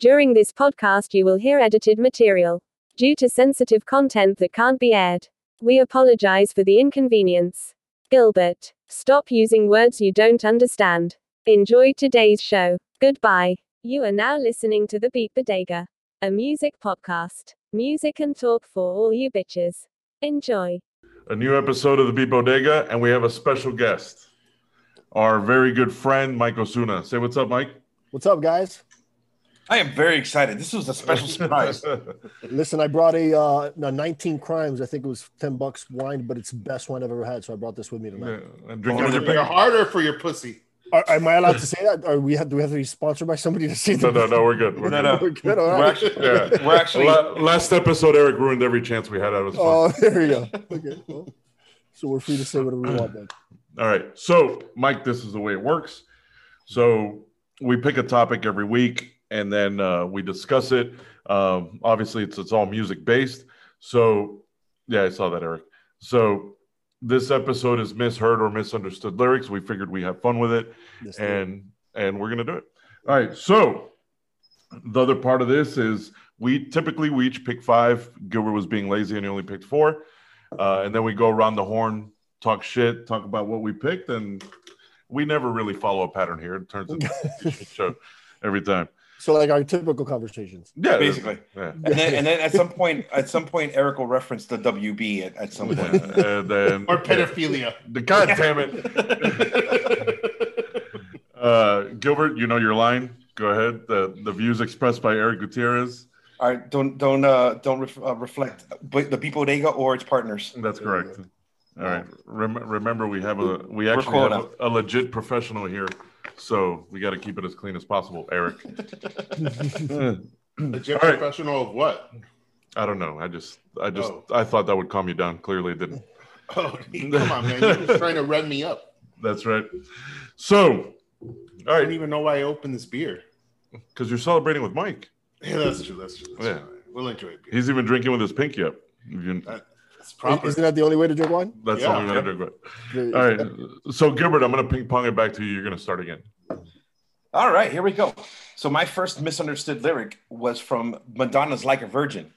During this podcast, you will hear edited material. Due to sensitive content that can't be aired, we apologize for the inconvenience. Gilbert, stop using words you don't understand. Enjoy today's show. Goodbye. You are now listening to the Beat Bodega, a music podcast. Music and talk for all you bitches. Enjoy. a new episode of the Beat Bodega, and we have a special guest, our very good friend Mike Osuna. Say what's up, Mike. What's up, guys? I am very excited. This was a special surprise. Listen, I brought a, uh, a 19 crimes. I think it was 10 bucks wine, but it's the best wine I've ever had. So I brought this with me Yeah, tonight. and drinking Oh, your it pink. For your heart or for your pussy? Are, am I allowed to say that? Or we have, do we have to be sponsored by somebody to say No, that? no, no, we're good. We're No, good. no. We're good. All We're actually, Yeah. we're actually La- last episode, Eric ruined every chance we had. That was fun. Oh, there we go. Okay. well, so we're free to say whatever we want then. All right. So, Mike, this is the way it works. So, we pick a topic every week and then uh, we discuss it. Um, obviously, it's it's all music based. So, yeah, I saw that, Eric. So, this episode is misheard or misunderstood lyrics. We figured we have fun with it, This and and we're gonna do it. All right. So, the other part of this is we typically we each pick five. Gilbert was being lazy and he only picked four, uh, and then we go around the horn, talk shit, talk about what we picked, and we never really follow a pattern here. It turns into a show every time. So like our typical conversations. Yeah, Basically. Yeah. and then, and then at some point, at some point, Eric will reference the WB at, at some Yeah, point. and then Or pedophilia? the god damn it, uh, Gilbert. You know your line. Go ahead. The the views expressed by Eric Gutierrez. All right, don't don't uh, don't ref, uh, reflect but the people Bodega or its partners. That's correct. All right. Rem- remember, we have a we actually quota. have a, a legit professional here, so we got to keep it as clean as possible. Eric. Legit All right. professional of what? I don't know. I just I just Oh. I thought that would calm you down. Clearly, it didn't. Oh, come on, man. You're just trying to rev me up. That's right. So, all I don't even know why I opened this beer. because you're celebrating with Mike. Yeah, that's true. That's true. That's Yeah. true. We'll enjoy it. He's even drinking with his pinky up. You- It's proper. Isn't that the only way to drink wine? That's Yeah. all we're gonna do. But, all right. So, Gilbert, I'm gonna ping pong it back to you. You're gonna start again. All right, here we go. So my first misunderstood lyric was from Madonna's "Like a Virgin,"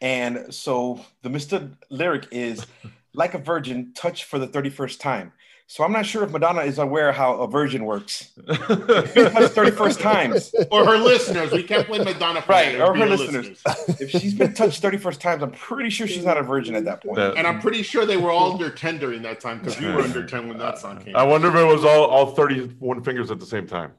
and so the misunderstood lyric is "Like a virgin, touched for the thirty-first time." So I'm not sure if Madonna is aware how a virgin works. Been touched thirty-first times. or her listeners. We can't blame Madonna for Right, or her the listeners. If she's been touched 31st times, I'm pretty sure she's not a virgin at that point. And I'm pretty sure they were all under 10 during that time because we were under 10 when that song came I out. wonder if it was all all 31 fingers at the same time.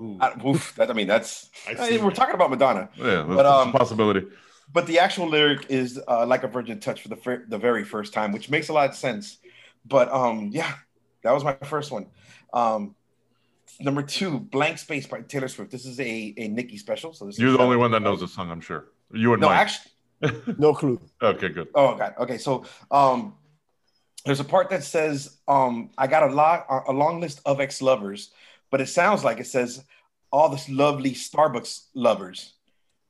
Ooh. I, oof, that, I mean, that's I've I seen mean, we're talking about Madonna, Yeah, that's, But, that's um, a possibility. but the actual lyric is uh, like a virgin touched for the fir- the very first time, which makes a lot of sense. But um, yeah, that was my first one. Um, number two, Blank Space by Taylor Swift. This is a a Nicki special. So this You're the only one that knows the song, I'm sure. You and No, Mike. actually, No clue. okay, good. Oh God. Okay. So um there's a part that says um I got a lot a long list of ex lovers, but it sounds like it says all this lovely Starbucks lovers.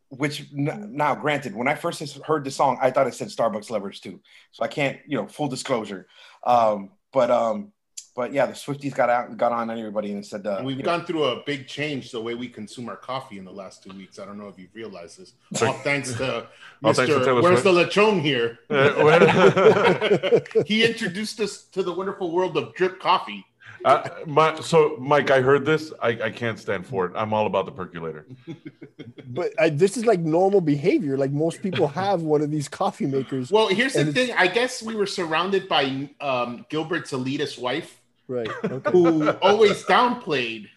Which now, granted, when I first heard the song, I thought it said Starbucks lovers too. So I can't, you know, full disclosure. Um, but um, but yeah, the Swifties got out, got on everybody and said, uh, And We've you know, gone through a big change the way we consume our coffee in the last two weeks. I don't know if you've realized this. All thanks to All thanks to Mr. Where's Swift. the lechon here? Uh, well- he introduced us to the wonderful world of drip coffee. Uh, my, so, Mike, I heard this. I, I can't stand for it. I'm all about the percolator. But I, this is like normal behavior. Like most people have one of these coffee makers. Well, here's the it's- thing. I guess we were surrounded by um, Gilbert's elitist wife, Right. Okay. who always downplayed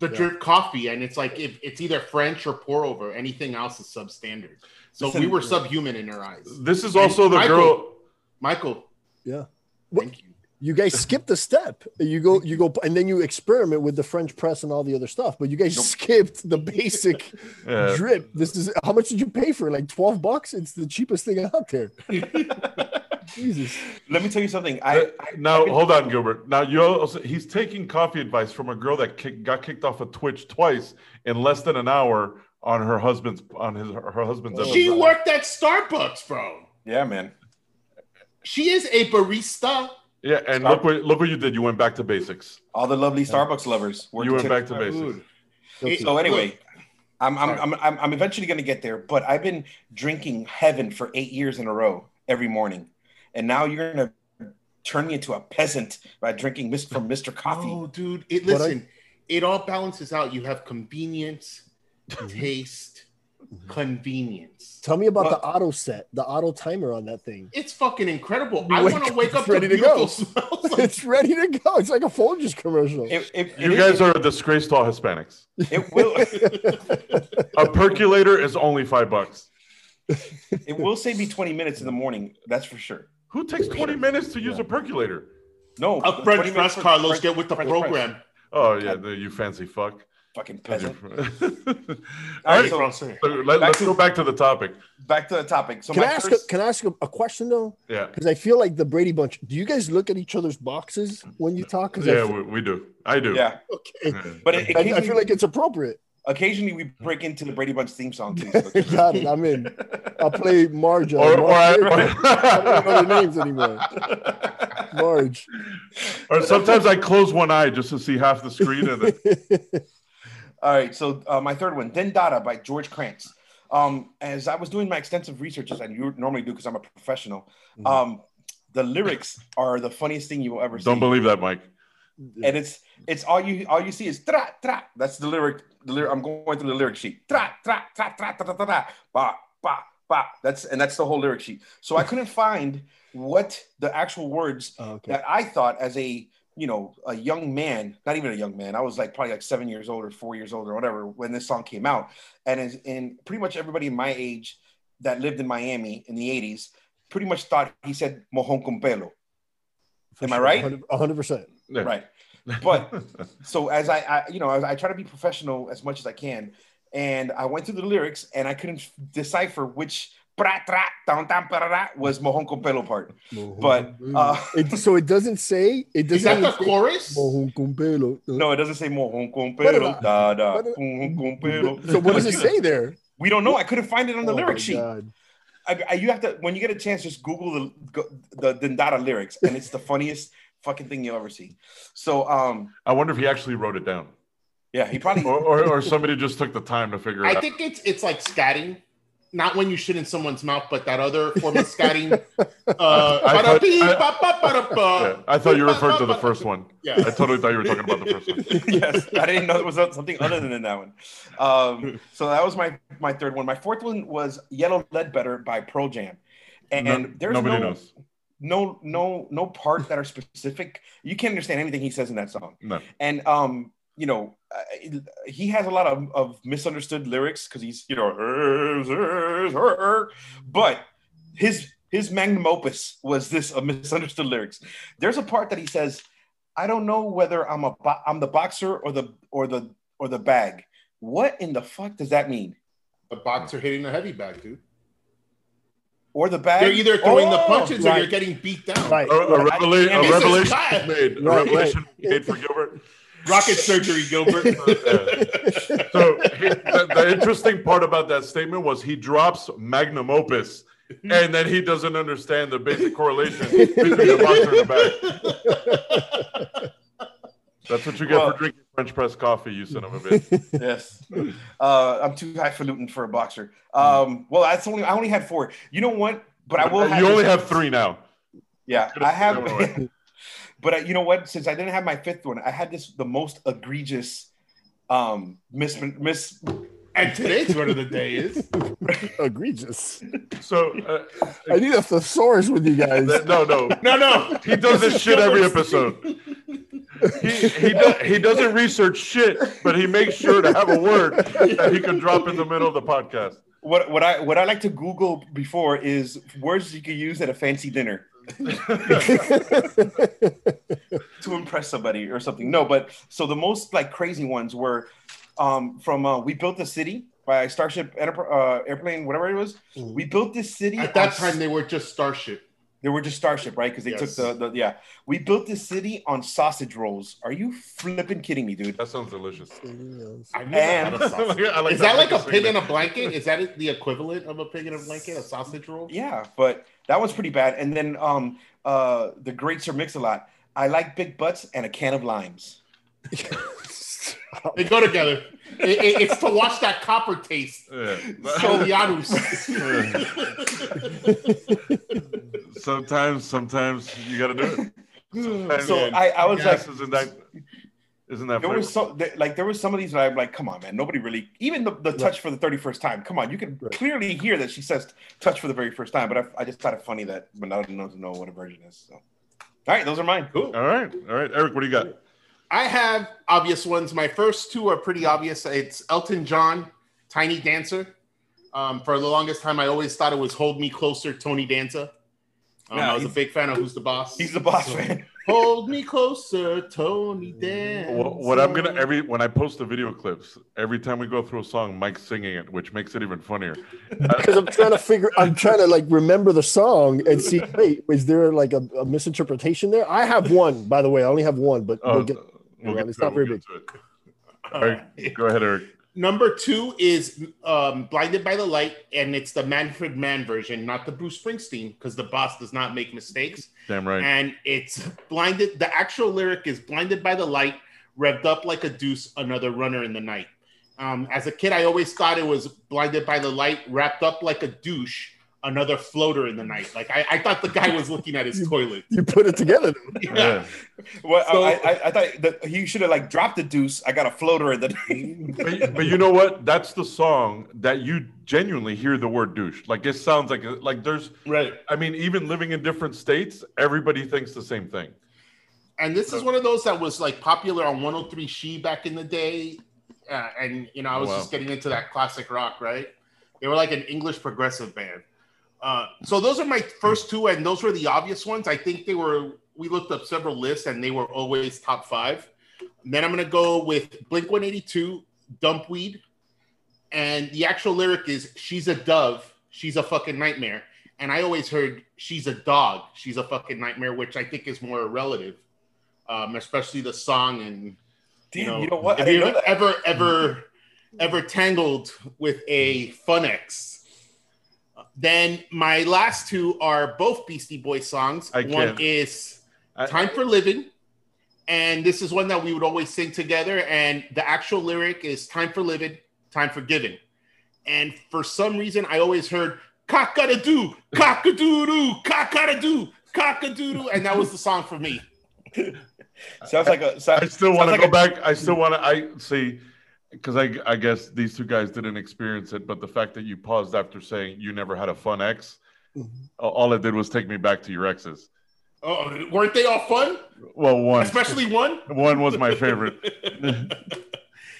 the Yeah. drip coffee, and it's like if it's either French or pour over, anything else is substandard. So Listen- we were subhuman in her eyes. This is also the Michael- girl. Michael, Yeah. What- thank you. You guys skipped the step. You go, you go, and then you experiment with the French press and all the other stuff. But you guys Nope. skipped the basic Yeah. drip. This is how much did you pay for? Like twelve bucks. It's the cheapest thing out there. Jesus. let me tell you something. I, Uh, I now I've hold on, Gilbert. Now you also he's taking coffee advice from a girl that kick, got kicked off of Twitch twice in less than an hour on her husband's on his her husband's. Oh. She episode. worked at Starbucks, bro. yeah, man. She is a barista. Yeah, and Stop. look what look what you did. You went back to basics. All the lovely Starbucks lovers. worked You went to- back to basics. dude. So anyway, I'm I'm, I'm I'm I'm eventually gonna get there, but I've been drinking heaven for eight years in a row every morning, and now you're gonna turn me into a peasant by drinking Mr. from Mr. Coffee. Oh, dude. It But I- listen, it all balances out. You have convenience, Mm-hmm. taste, convenience. Tell me about Well- the auto set, the auto timer on that thing. It's fucking incredible. I want to wake up ready to to go. smells. Like, it's ready to go. It's like a Folgers commercial. It, it, You it guys is- are a disgrace to all Hispanics. It will. A percolator is only five bucks. It will save me 20 minutes in the morning. That's for sure. Who takes 20 minutes to use a percolator? No, a 20 French press, Carlos. French- get with the French press. program. Oh, yeah, the, you fancy fuck. Fucking peasant. All All right, right, so so let, back us to- go back to the topic. back to the topic. So can I ask? first, A, can I ask a, a question though? Yeah. Because I feel like the Brady Bunch. Do you guys look at each other's boxes when you talk? Yeah, feel- we, we do. I do. yeah, okay. but it, I, I feel like it's appropriate. Occasionally we break into the Brady Bunch theme song too. so- Got it. I'm in. I'll play Marge. uh, Or, or, I, Marge. I don't know their names anymore. Marge. or sometimes I close one eye just to see half the screen. And then, All right, so uh, my third one, Din Daa Daa by George Kranz. Um, as I was doing my extensive research, as I u- normally do because I'm a professional, Mhm. um, the lyrics are the funniest thing you will ever see. don't believe that, Mike. And it's it's all you all you see is tra tra. That's the lyric. The lyric. I'm going through the lyric sheet. Tra tra tra tra tra tra tra. Ba ba ba. That's and that's the whole lyric sheet. So I couldn't find what the actual words Oh, okay. that I thought as a you know a young man, not even a young man. I was like probably like seven years old or four years old or whatever when this song came out, and and pretty much everybody in my age that lived in Miami in the '80s pretty much thought he said mojon con pelo. For Am I right? 100 100%. Yeah. Right. But so as I, I you know, I, I try to be professional as much as I can, and I went through the lyrics and I couldn't decipher which pra, tra, tan, tan, was mojon con pelo part. But uh, It, so it doesn't say. it doesn't. that the chorus? Mojon con pelo. no, it doesn't say mojon con What pelo. Da da. what- mojon con pelo. So what does it say there? We don't know. I couldn't find it on the Oh lyric sheet. God. I, I, you have to when you get a chance, just Google the go- the Din Daa Daa lyrics, and it's the funniest fucking thing you'll ever see. So um, I wonder if he actually wrote it down, yeah, he probably or, or, or somebody just took the time to figure it out. I think it's it's like scatting, not when you shit in someone's mouth, but that other form of scatting. Uh, I thought- I- Yeah, I thought you referred to the first one. Yeah. I totally thought you were talking about the first one. yes, I didn't know it was something other than that one. Um, so that was my my third one. My fourth one was Yellow Ledbetter by Pearl Jam, and No- there's nobody no, knows. No no no part that are specific. You can't understand anything he says in that song, No. and um, you know, uh, he has a lot of, of misunderstood lyrics because he's you know, but his his magnum opus was this of misunderstood lyrics. There's a part that he says, "I don't know whether I'm a bo- I'm the boxer or the or the or the bag." What in the fuck does that mean? The boxer hitting the heavy bag, dude. Or the bag? They're either throwing the Oh, punches or you're getting beat down. Right. A, a, revela- And a revelation bad. made. A Right, revelation right. made for Gilbert. Rocket surgery, Gilbert. Yeah. So he, the, the interesting part about that statement was he drops magnum opus, and then he doesn't understand the basic correlation between the boxer and the bag. That's what you get Well- for drinking French press coffee, you son of a bitch. yes. Uh, I'm too highfalutin for a boxer. Um, well, that's only I only had four. You know what? But I will. you only have three now. Yeah, I put that one have. but uh, you know what? Since I didn't have my fifth one, I had this the most egregious um miss miss and today's word of the day is Egregious. So uh, I need a thesaurus with you guys. no, no, no, no. he does this shit every episode. He he, do, he doesn't research shit, but he makes sure to have a word that he can drop in the middle of the podcast. what what I what I like to Google before is words you could use at a fancy dinner to impress somebody or something. No, but so the most like crazy ones were um from uh, we built the city by Starship Enterprise uh, airplane whatever it was. Mhm. We built this city At that on time, they were just Starship. They were just Starship, right? Because they Yes. took the, the yeah. We built this city on sausage rolls. Are you flipping kidding me, dude? That sounds delicious. I've never had a sausage. I like Is that like a fucking pig in a blanket? Is that the equivalent of a pig in a blanket? A sausage roll? Yeah, but that was pretty bad. And then um uh the great Sir Mix-a-Lot. I like big butts and a can of limes. They go together. It- it- it's to watch that copper taste. Yeah. So sometimes, sometimes you got to do it. Hmm. Sometimes- So I, I was like, isn't that isn't that there flavor? was so like there was some of these that I'm like, come on, man, nobody really even the, the touch for the 31st time. Come on, you can Right. clearly hear that she says touch for the very first time, but I, I just thought it funny that but I don't know what a version is. So, all right, those are mine. Cool. All right, all right, Eric, what do you got? I have obvious ones. My first two are pretty obvious. It's Elton John, Tiny Dancer. Um, for the longest time, I always thought it was Hold Me Closer, Tony Danza. Um, Yeah, I was a big fan of Who's the Boss. He's the boss man. Hold Me Closer, Tony Danza. What, what I'm gonna every when I post the video clips, every time we go through a song, Mike's singing it, which makes it even funnier. because I'm trying to figure. I'm trying to like remember the song and see. Wait, is there like a, a misinterpretation there? I have one, by the way. I only have one, but Oh, we'll get. We'll well, get it's to it, very we'll get. All right, go ahead, Eric. Number two is um, Blinded by the Light, and it's the Manfred Mann version, not the Bruce Springsteen, because the boss does not make mistakes. Damn right. And it's blinded. The actual lyric is blinded by the light, revved up like a deuce, another runner in the night. Um, as a kid, I always thought it was blinded by the light, wrapped up like a douche, another floater in the night. Like I, I thought the guy was looking at his toilet. You put it together. Yeah. Yeah. Well, So- I, I, I thought that he should have like dropped the deuce. I got a floater in the. But, but you know what? That's the song that you genuinely hear the word douche. Like it sounds like like there's. Right. I mean, even living in different states, everybody thinks the same thing. And this is one of those that was like popular on 103 She back in the day. Uh, and you know, I was Wow. just getting into that classic rock, right? They were like an English progressive band. Uh, so those are my first two, and those were the obvious ones. I think they were. We looked up several lists, and they were always top five. then I'm gonna go with Blink 182, Dumpweed, and the actual lyric is "She's a dove, she's a fucking nightmare." And I always heard "She's a dog, she's a fucking nightmare," which I think is more relative, um, especially the song and Damn, you know, what? Have you know that. ever, ever, ever tangled with a fun ex? Then my last two are both Beastie Boys songs. I one can't. is I- "Time for Living," and this is one that we would always sing together. And the actual lyric is "Time for living, time for giving." And for some reason, I always heard "cock a doo, cock a doo doo, cock a doo, cock a doo doo," and that was the song for me. Sounds like a. I still want to like go a- back. I still want to. I see, because I I guess these two guys didn't experience it, but the fact that you paused after saying you never had a fun ex, a- all it did was take me back to your exes. Oh, weren't they all fun? Well, one Especially one. one was my favorite.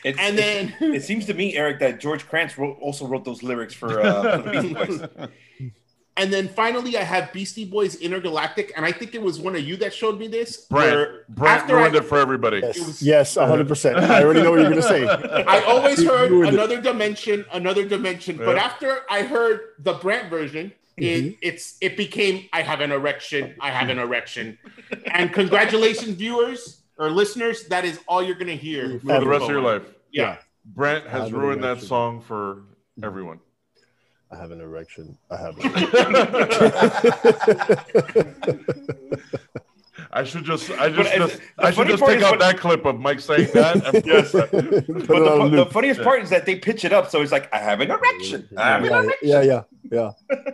It's, And it's- then it seems to me, Eric, that George Kranz wrote, also wrote those lyrics for, uh, for the Beastie Boys. And then finally, I have Beastie Boys Intergalactic, and I think it was one of you that showed me this. Brent, where Brent after ruined I, it for everybody. Yes, It was- yes, 100. percent I already know what you're gonna say. I always heard ruined it. another dimension, another dimension. But after I heard the Brent version, Mm-hmm. it, it's it became I have an erection, I have an erection. and congratulations, viewers or listeners, that is all you're gonna hear For the rest of your life. Yeah. Brent has ruined that song for everyone. I have an erection. I have. An erection. I should just, I just, just I should just take out what- that clip of Mike saying that. And yes, Put But it the, on fu- the funniest Yeah. part is that they pitch it up, so it's like I have an erection. I have an yeah, erection. yeah, yeah, yeah.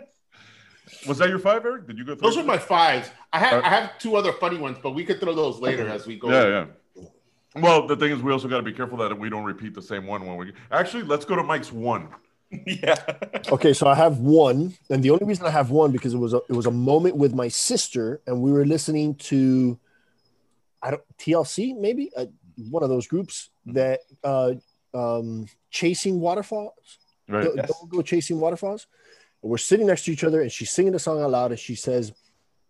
was that your five, Eric? Did you go through? Those were my fives. I have Uh, I have two other funny ones, but we could throw those later as we go. Yeah, yeah. Well, the thing is, we also got to be careful that we don't repeat the same one when we. Actually, let's go to Mike's one. Yeah. Okay, so I have one, and the only reason I have one because it was a it was a moment with my sister, and we were listening to, I don't TLC maybe uh, one of those groups that uh, um, chasing waterfalls. Right. Don't, Yes. don't go chasing waterfalls. And we're sitting next to each other, and she's singing the song out loud, and she says,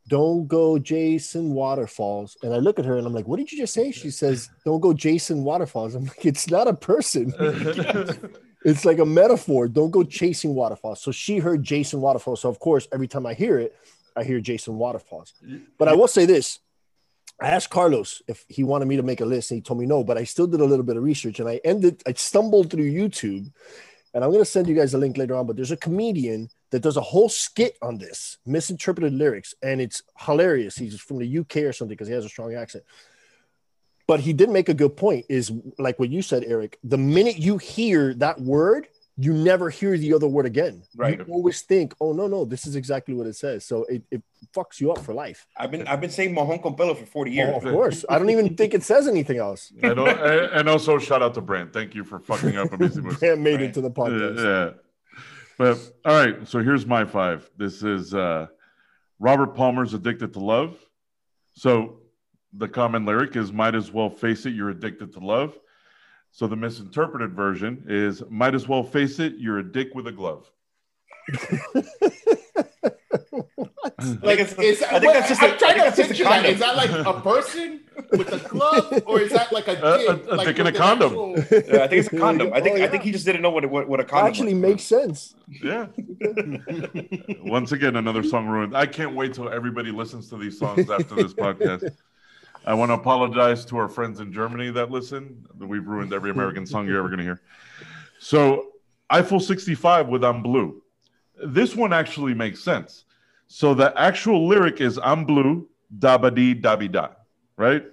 "Don't go Jason Waterfalls." And I look at her, and I'm like, "What did you just say?" She says, "Don't go Jason Waterfalls." I'm like, "It's not a person." It's like a metaphor. Don't go chasing waterfalls. So she heard Jason Waterfall. So of course, every time I hear it, I hear Jason Waterfalls. But I will say this: I asked Carlos if he wanted me to make a list, and he told me no. But I still did a little bit of research, and I ended. I stumbled through YouTube, and I'm going to send you guys a link later on. But there's a comedian that does a whole skit on this misinterpreted lyrics, and it's hilarious. He's from the UK or something because he has a strong accent. But he did make a good point. Is like what you said, Eric. The minute you hear that word, you never hear the other word again. Right. You always think, oh no, no, this is exactly what it says. So it, it fucks you up for life. I've been I've been saying Mojon con pelo for 40 years. Oh, of course. I don't even think it says anything else. And, al- and also shout out to Brand. Thank you for fucking up Amazing Moose. Grant made Right. it to the Yeah, podcast. yeah. But all right, so here's my five. This is uh Robert Palmer's Addicted to Love. So the common lyric is might as well face it, you're addicted to love. So the misinterpreted version is might as well face it, you're a dick with a glove. Like, it's- is, I think what- that's just I'm a- I trying to a picture that. condom. Is that like a person with a glove, or is that like a dick? A- a- a like dick and a condom. actual- Yeah, I think it's a condom. I think Oh, yeah. I think he just didn't know what it- what, what a condom Actually was. makes sense. Yeah. Once again, another song ruined. I can't wait till everybody listens to these songs after this podcast. I want to apologize to our friends in Germany that listen. We've ruined every American song you're ever going to hear. So, Eiffel 65 with I'm Blue. This one actually makes sense. So, the actual lyric is I'm blue, da ba dee da be da, right?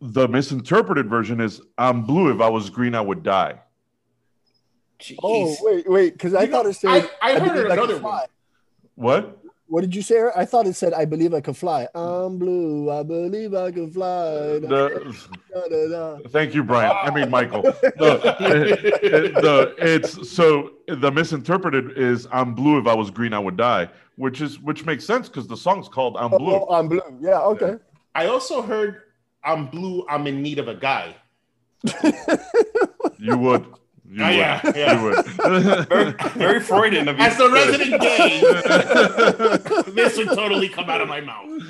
The misinterpreted version is I'm blue. If I was green, I would die. Jeez. Oh wait, wait, because I You know, thought it said. I- I heard believe can another one. What? What did you say? I thought it said, "I believe I can fly." I'm blue. I believe I can fly. The, Da, da, da. Thank you, Brian. I mean, Michael. The, the- it's so the misinterpreted is "I'm blue. If I was green, I would die," which is which makes sense because the song's called "I'm blue." Oh, I'm blue. Yeah. Okay. I also heard I'm blue. I'm in need of a guy. You would. You Ah, would. yeah, yeah. You would. very, very Freudian of you. As the resident gay, this would totally come out of my mouth.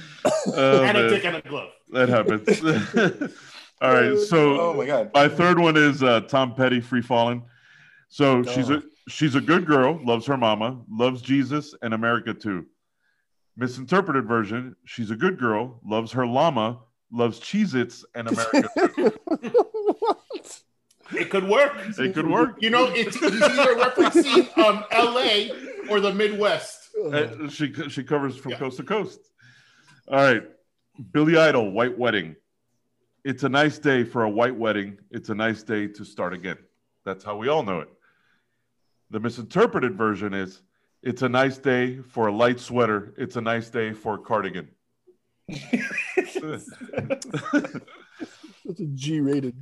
Oh, and a dick and a glove. that happens. All right. So Oh my god. my third one is uh, Tom Petty, "Free Falling." So she's a she's a good girl, loves her mama, loves Jesus and America too. Misinterpreted version: she's a good girl, loves her llama, loves Cheez-Its and America too. what? It could work. It could work. You know, it's he's either referencing um, L.A. or the Midwest. Uh, she she covers from Yeah. coast to coast. All right, Billy Idol, "White Wedding." It's a nice day for a white wedding. It's a nice day to start again. That's how we all know it. The misinterpreted version is it's a nice day for a light sweater. It's a nice day for a cardigan. That's a G rated.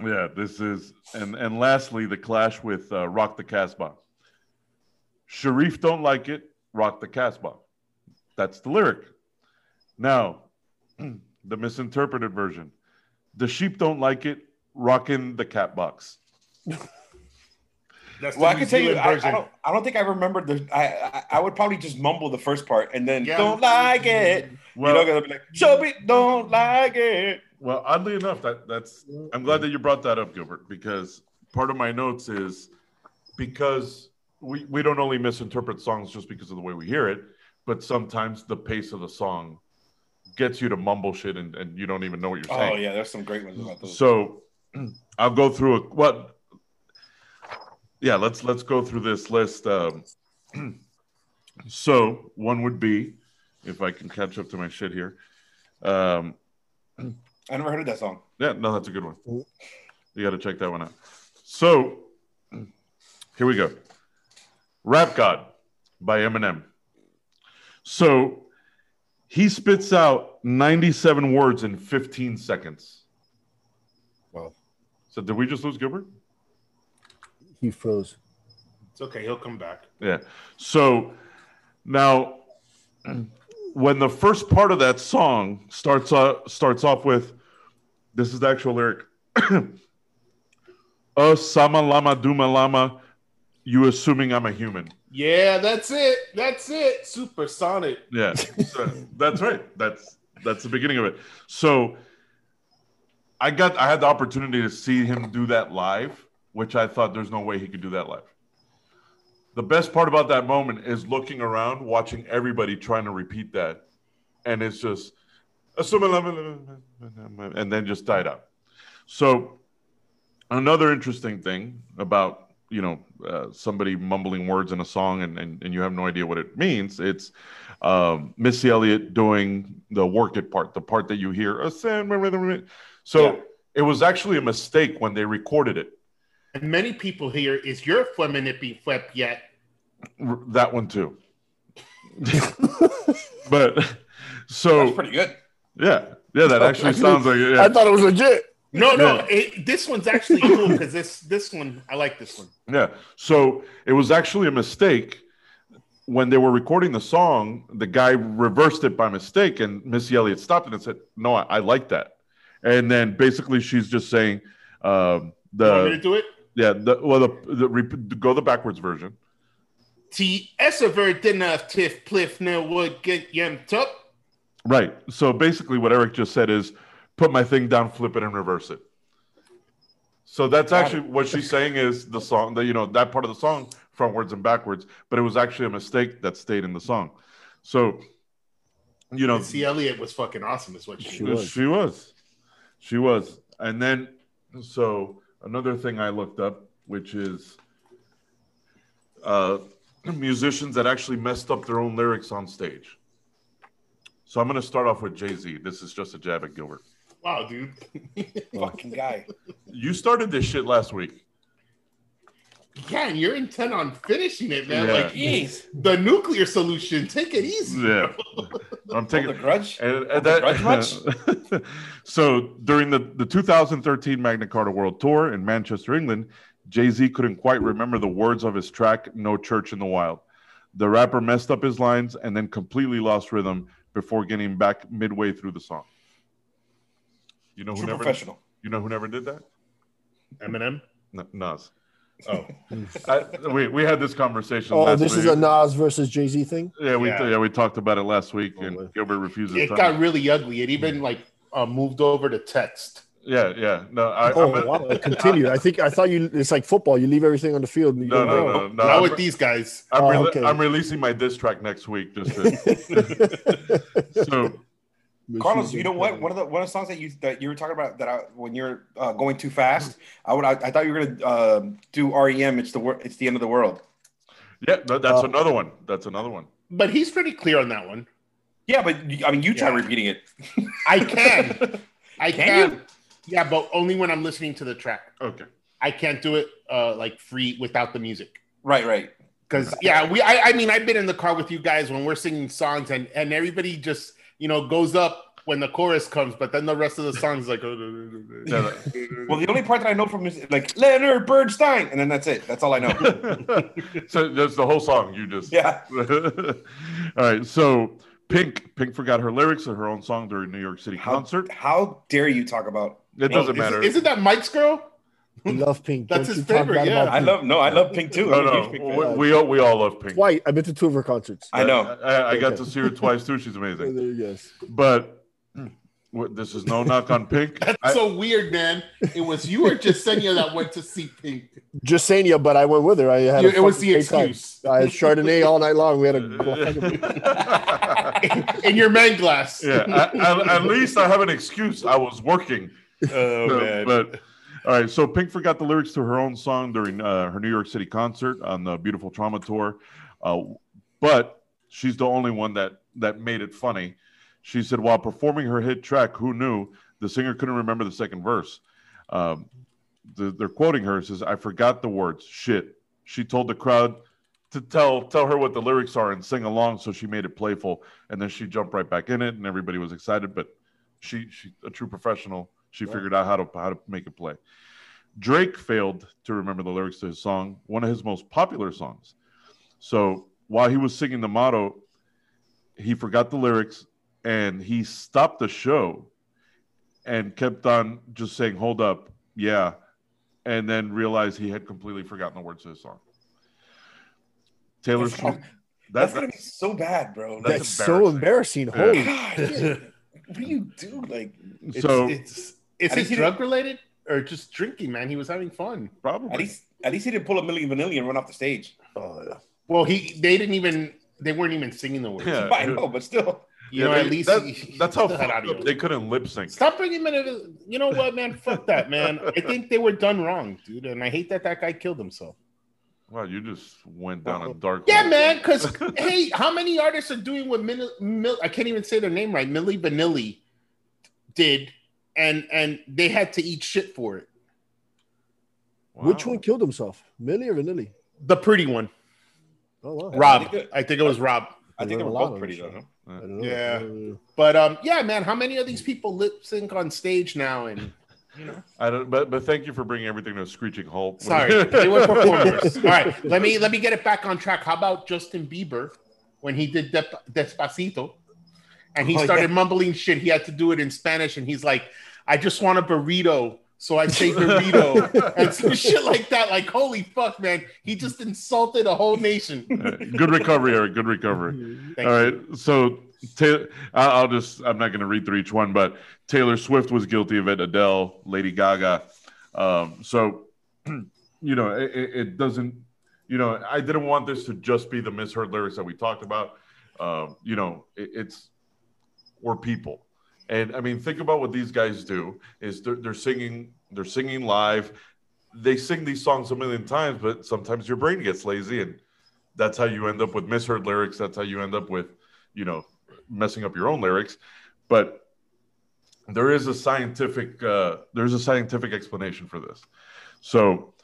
yeah, this is and and lastly the clash with uh, Rock the Casbah. Sharif don't like it. Rock the Casbah. That's the lyric. Now, the misinterpreted version. The sheep don't like it. Rockin' the cat box. That's Well, I New can tell you, I, I don't. I don't think I remembered the. I, I I would probably just mumble the first part and then Yeah. don't like it. Well, you know, be like, show me, don't like it. Well, oddly enough, that that's I'm glad that you brought that up, Gilbert, because part of my notes is because we we don't only misinterpret songs just because of the way we hear it, but sometimes the pace of the song gets you to mumble shit and, and you don't even know what you're saying. Oh yeah, there's some great ones about those. So I'll go through a what yeah, let's let's go through this list. Um, so one would be, if I can catch up to my shit here. Um, I never heard of that song. yeah, no, that's a good one. You got to check that one out. So, here we go. Rap God by Eminem. So, he spits out 97 words in 15 seconds. Wow. So, did we just lose Gilbert? He froze. It's okay. He'll come back. Yeah. So, now, when the first part of that song starts uh, starts off with, this is the actual lyric. Uh, sama lama duma lama, you assuming I'm a human. Yeah, that's it. That's it. Supersonic. Yeah, so that's right. That's that's the beginning of it. So I got I had the opportunity to see him do that live, which I thought there's no way he could do that live. The best part about that moment is looking around, watching everybody trying to repeat that, and it's just and then just died out. So another interesting thing about you know uh, somebody mumbling words in a song and, and and you have no idea what it means. It's um, Missy Elliott doing the work it part, the part that you hear. "A sandman. So Yeah. it was actually a mistake when they recorded it. And many people here is your feminine flip yet. R- That one too. but so That's pretty good. yeah, yeah, that actually sounds like it. I thought it was legit. No, no, Yeah. it, this one's actually cool because this this one I like this one. yeah. So it was actually a mistake when they were recording the song. The guy reversed it by mistake, and Missy Elliott stopped it and said, "No, I, I like that." And then basically, she's just saying um, You want me to do it? yeah the well the, the rep- go the backwards version. T Essever dinner tiff pliff no would get yem tup. Right. So basically, what Eric just said is put my thing down, flip it, and reverse it. So that's Got actually what she's saying is the song that you know that part of the song frontwards and backwards, but it was actually a mistake that stayed in the song. So you know C. Elliott was fucking awesome, is what she, She was. was. she was, she was, and then so another thing I looked up, which is uh, musicians that actually messed up their own lyrics on stage. So I'm going to start off with Jay Z. This is just a jab at Gilbert. Wow, dude. Fucking guy. You started this shit last week. Yeah, and you're intent on finishing it, man. Yeah. Like Jeez. the nuclear solution. Take it easy. Yeah, I'm Hold taking. the grudge. And, Hold and the that, grudge so during the, the 2013 Magna Carta World Tour in Manchester, England, Jay Z couldn't quite remember the words of his track "No Church in the Wild." The rapper messed up his lines and then completely lost rhythm before getting back midway through the song. You know who True never professional. you know who never did that? Eminem. N- Nas. Oh, I, we we had this conversation. Oh, last this is a Nas versus Jay Z thing. yeah we Yeah. yeah. we talked about it last week, Oh, and man. Gilbert refuses. it to- got really ugly. It even like uh, moved over to text. yeah, yeah. No, I, Oh, I'm- wow. Continue. I think I thought you. It's like football. You leave everything on the field. And you No, don't no, no, no. Not I'm, with these guys. I'm, Oh, rele- okay. I'm releasing my diss track next week. Just to, so Carlos, you know what? One of the one of the songs that you that you were talking about that I, when you're uh, going too fast, I would I, I thought you were gonna uh, do REM. It's the wor- it's the end of the world. yeah, that's Uh, another one. That's another one. But he's pretty clear on that one. Yeah, but I mean, you try Yeah. repeating it. I can. I Can can. Yeah, but only when I'm listening to the track. Okay. I can't do it uh, like free without the music. right, right. Because yeah, we I, I mean I've been in the car with you guys when we're singing songs and and everybody just you know goes up when the chorus comes, but then the rest of the song is like. Well, the only part that I know from is like Leonard Bernstein, and then that's it. That's all I know. so that's the whole song. You just yeah. All right. So Pink, Pink forgot her lyrics of her own song during New York City How, concert. how dare you talk about? It doesn't Is- matter. Isn't that Mike's girl? I love Pink. That's Don't his favorite, yeah. I love no, I love Pink too. no, I'm no. Pink We, fan. we all we all love Pink. White. I've been to two of her concerts. I know. I, I got to see her twice too. She's amazing. There you go. But mm, this is no knock on Pink. That's I- so weird, man. It was you or Jasenia that went to see Pink. Just saying you, but I went with her. I had. it was the great time. excuse. I had Chardonnay all night long. We had a. in your man glass. yeah, at, at- at least I have an excuse. I was working. Oh So, but all right, so Pink forgot the lyrics to her own song during uh, her New York City concert on the Beautiful Trauma tour, uh, but she's the only one that that made it funny. She said while performing her hit track "Who Knew," the singer couldn't remember the second verse. Um, the, they're quoting her. Says, "I forgot the words. Shit." She told the crowd to tell tell her what the lyrics are and sing along, so she made it playful, and then she jumped right back in it, and everybody was excited. But she she a true professional. She figured out how to how to make it play. Drake failed to remember the lyrics to his song, one of his most popular songs. So while he was singing the motto, he forgot the lyrics and he stopped the show and kept on just saying, "Hold up, yeah," and then realized he had completely forgotten the words to his song. Taylor Swift. gotta- That's gonna be so bad, bro. That's That's so embarrassing. Holy. God, dude, what do you do? Like, It's, so it's is At it drug related or just drinking, man? He was having fun. probably at least, at least he didn't pull a Milli Vanilli and run off the stage. Oh, yeah. Well, he they didn't even they weren't even singing the words. Yeah. I know, but still. You Yeah, know, they- at least that- he- that's how he had fucked audio. they couldn't lip sync. Stop bringing him in. You know what, man? Fuck that, man. I think they were done wrong, dude, and I hate that that guy killed himself. Wow, you just went down a oh. dark. Yeah, hole. man. Because hey, how many artists are doing what Mil- Mil- I can't even say their name right. Milli Vanilli did, and and they had to eat shit for it. Which one killed himself? Milli or Vanilli? The pretty one, Oh wow. Rob. think it- I think it was Rob. I think they learned were both pretty though. show. no? I don't know. Yeah. Uh, But um, yeah, man. How many of these people lip sync on stage now? And you know, I don't, but but thank you for bringing everything to a screeching halt. sorry, they were performers. All right, let me let me get it back on track. How about Justin Bieber when he did Dep- Despacito, and he Oh, started yeah. mumbling shit? He had to do it in Spanish, and he's like, "I just want a burrito." So I say burrito and some shit like that. Like, holy fuck, man. He just insulted a whole nation. good recovery, Eric. Good recovery. Thank All you. right. So Ta- I- I'll just, I'm not going to read through each one, but Taylor Swift was guilty of it, Adele, Lady Gaga. Um, so, you know, it, it it doesn't, you know, I didn't want this to just be the misheard lyrics that we talked about. Um, you know, it, it's, we're people. And I mean, think about what these guys do is they're, they're singing, they're singing live. They sing these songs a million times, but sometimes your brain gets lazy and that's how you end up with misheard lyrics. That's how you end up with, you know, messing up your own lyrics. But there is a scientific uh, there's a scientific explanation for this. So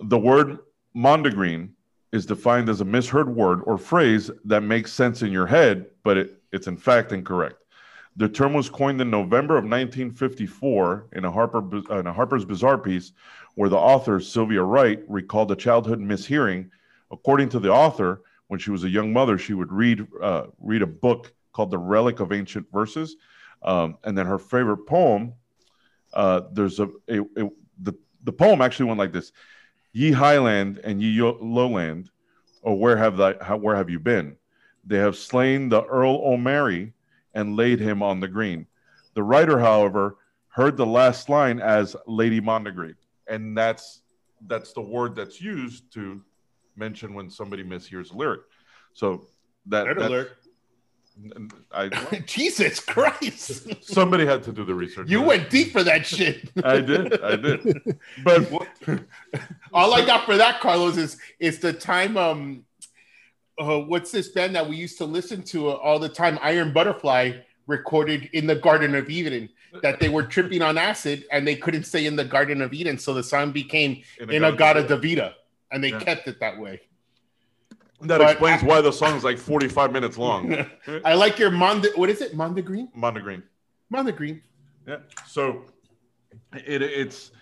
the word mondegreen is defined as a misheard word or phrase that makes sense in your head, but it, it's in fact incorrect. The term was coined in November of 1954 in a Harper in a Harper's Bazaar piece, where the author Sylvia Wright recalled a childhood mishearing. According to the author, when she was a young mother, she would read uh, read a book called "The Relic of Ancient Verses," um, and then her favorite poem. Uh, there's a, a, a the the poem actually went like this: "Ye highland and ye lowland, or where have thy how, where have you been? They have slain the Earl O'Mary and laid him on the green." The writer, however, heard the last line as Lady Mondegreen, and that's that's the word that's used to mention when somebody mishears a lyric. So that, Nerd alert. I Jesus Christ. somebody had to do the research. You went deep for that shit. I did. I did. But All I got for that, Carlos, is is the time. Um, uh, what's this band that we used to listen to all the time? Iron Butterfly recorded in the Garden of Eden. That they were tripping on acid and they couldn't stay in the Garden of Eden, so the song became in "In a Gata Davida," and they Yeah. kept it that way. that but- explains why the song's like 45 minutes long. I like your Monde. What is it? Monde Green. Mondegreen. Monde Green. Yeah. So it it's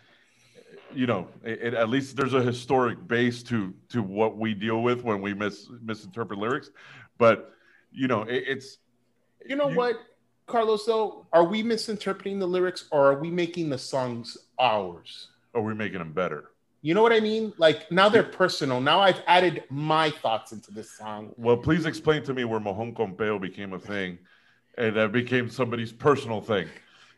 you know it, at least there's a historic base to to what we deal with when we mis misinterpret lyrics, but you know it, it's You know You- what, Carlos? Though, are we misinterpreting the lyrics or are we making the songs ours? or we're making them better. You know what I mean? Like now they're personal. Now I've added my thoughts into this song. Well, please explain to me where Mojon Compeo became a thing, and that became somebody's personal thing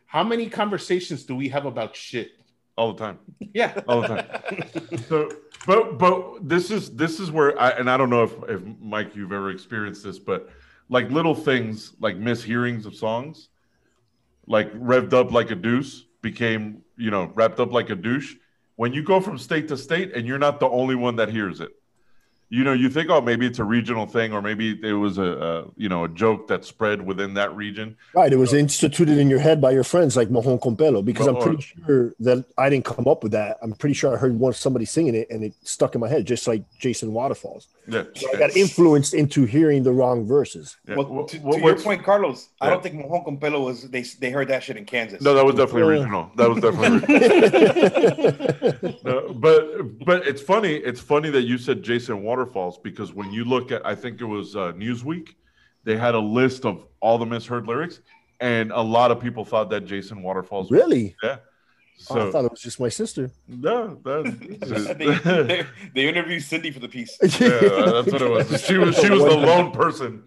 How many conversations do we have about shit? All the time. Yeah. all the time. so, but but this is this is where I and I don't know if if Mike you've ever experienced this, but like little things like mishearings of songs, like revved up like a deuce became you know wrapped up like a douche. When you go from state to state and you're not the only one that hears it, you know you think oh maybe it's a regional thing or maybe it was a, a you know a joke that spread within that region. Right. It was instituted in your head by your friends like Mojon Compelo because I'm Or- pretty oh. sure that I didn't come up with that. I'm pretty sure I heard one somebody singing it and it stuck in my head, just like Jason Waterfalls. Yeah, So I got influenced into hearing the wrong verses. Yeah. Well, What- to, what- to your point, Carlos, I don't think Mojon Compelo was they they heard that shit in Kansas. No, that was definitely Yeah. regional. That was definitely. regional. No, but but it's funny. It's funny that you said Jason Waterfalls because when you look at, I think it was uh, Newsweek, they had a list of all the misheard lyrics, and a lot of people thought that Jason Waterfalls. really? Yeah. Oh, I thought it was just my sister. no, they, they, they interviewed Cindy for the piece. yeah, that's what it was. She was she was the lone person.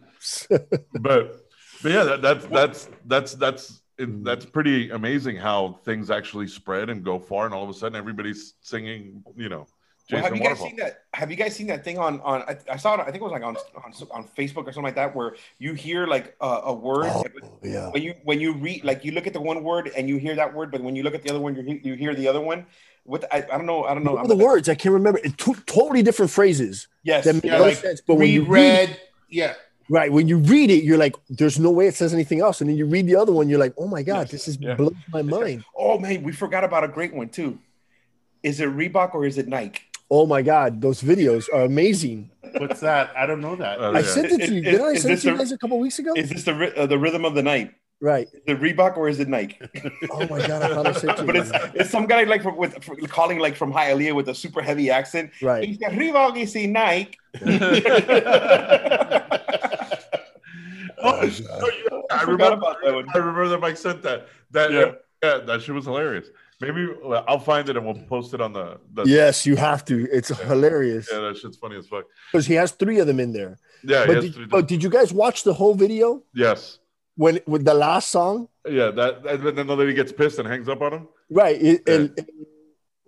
But but yeah, that, that's that's that's that's that's pretty amazing how things actually spread and go far, and all of a sudden everybody's singing, you know, Well, Jason have you guys Waterfall. seen that? Have you guys seen that thing on on? I, I saw it. I think it was like on on, on Facebook or something like that, where you hear like a, a word. Oh, yeah. When you when you read like you look at the one word and you hear that word, but when you look at the other one, you hear, you hear the other one. What I, I don't know. I don't know. What were the words? I can't remember. It two totally different phrases Yes. that make Yeah, no like sense. But when you read, Reread. Yeah. right, when you read it, you're like, "There's no way it says anything else." And then you read the other one, you're like, "Oh my god, Yes. this is Yeah. blows my mind." Oh man, we forgot about a great one too. Is it Reebok or is it Nike? Oh my god, those videos are amazing. What's that? I don't know that. I yeah. sent it to you. Is- Didn't I send it to you a- guys a couple weeks ago? Is this the uh, the rhythm of the night? Right. Is it Reebok or is it Nike? Oh my god, I thought I sent it to but it's it's some guy like from, with from calling like from Hialeah with a super heavy accent. Right. Is it Reebok? Is it Nike? Oh, I I remember. about that one. I remember that Mike sent that. That Yeah. yeah, that shit was hilarious. Maybe well, I'll find it and we'll post it on the. the Yes, you have to. It's hilarious Yeah, that shit's funny as fuck. because he has three of them in there. Yeah, But did, three- but did you guys watch the whole video yes, when with the last song? yeah. That and then the lady gets pissed and hangs up on him. Right. El, el-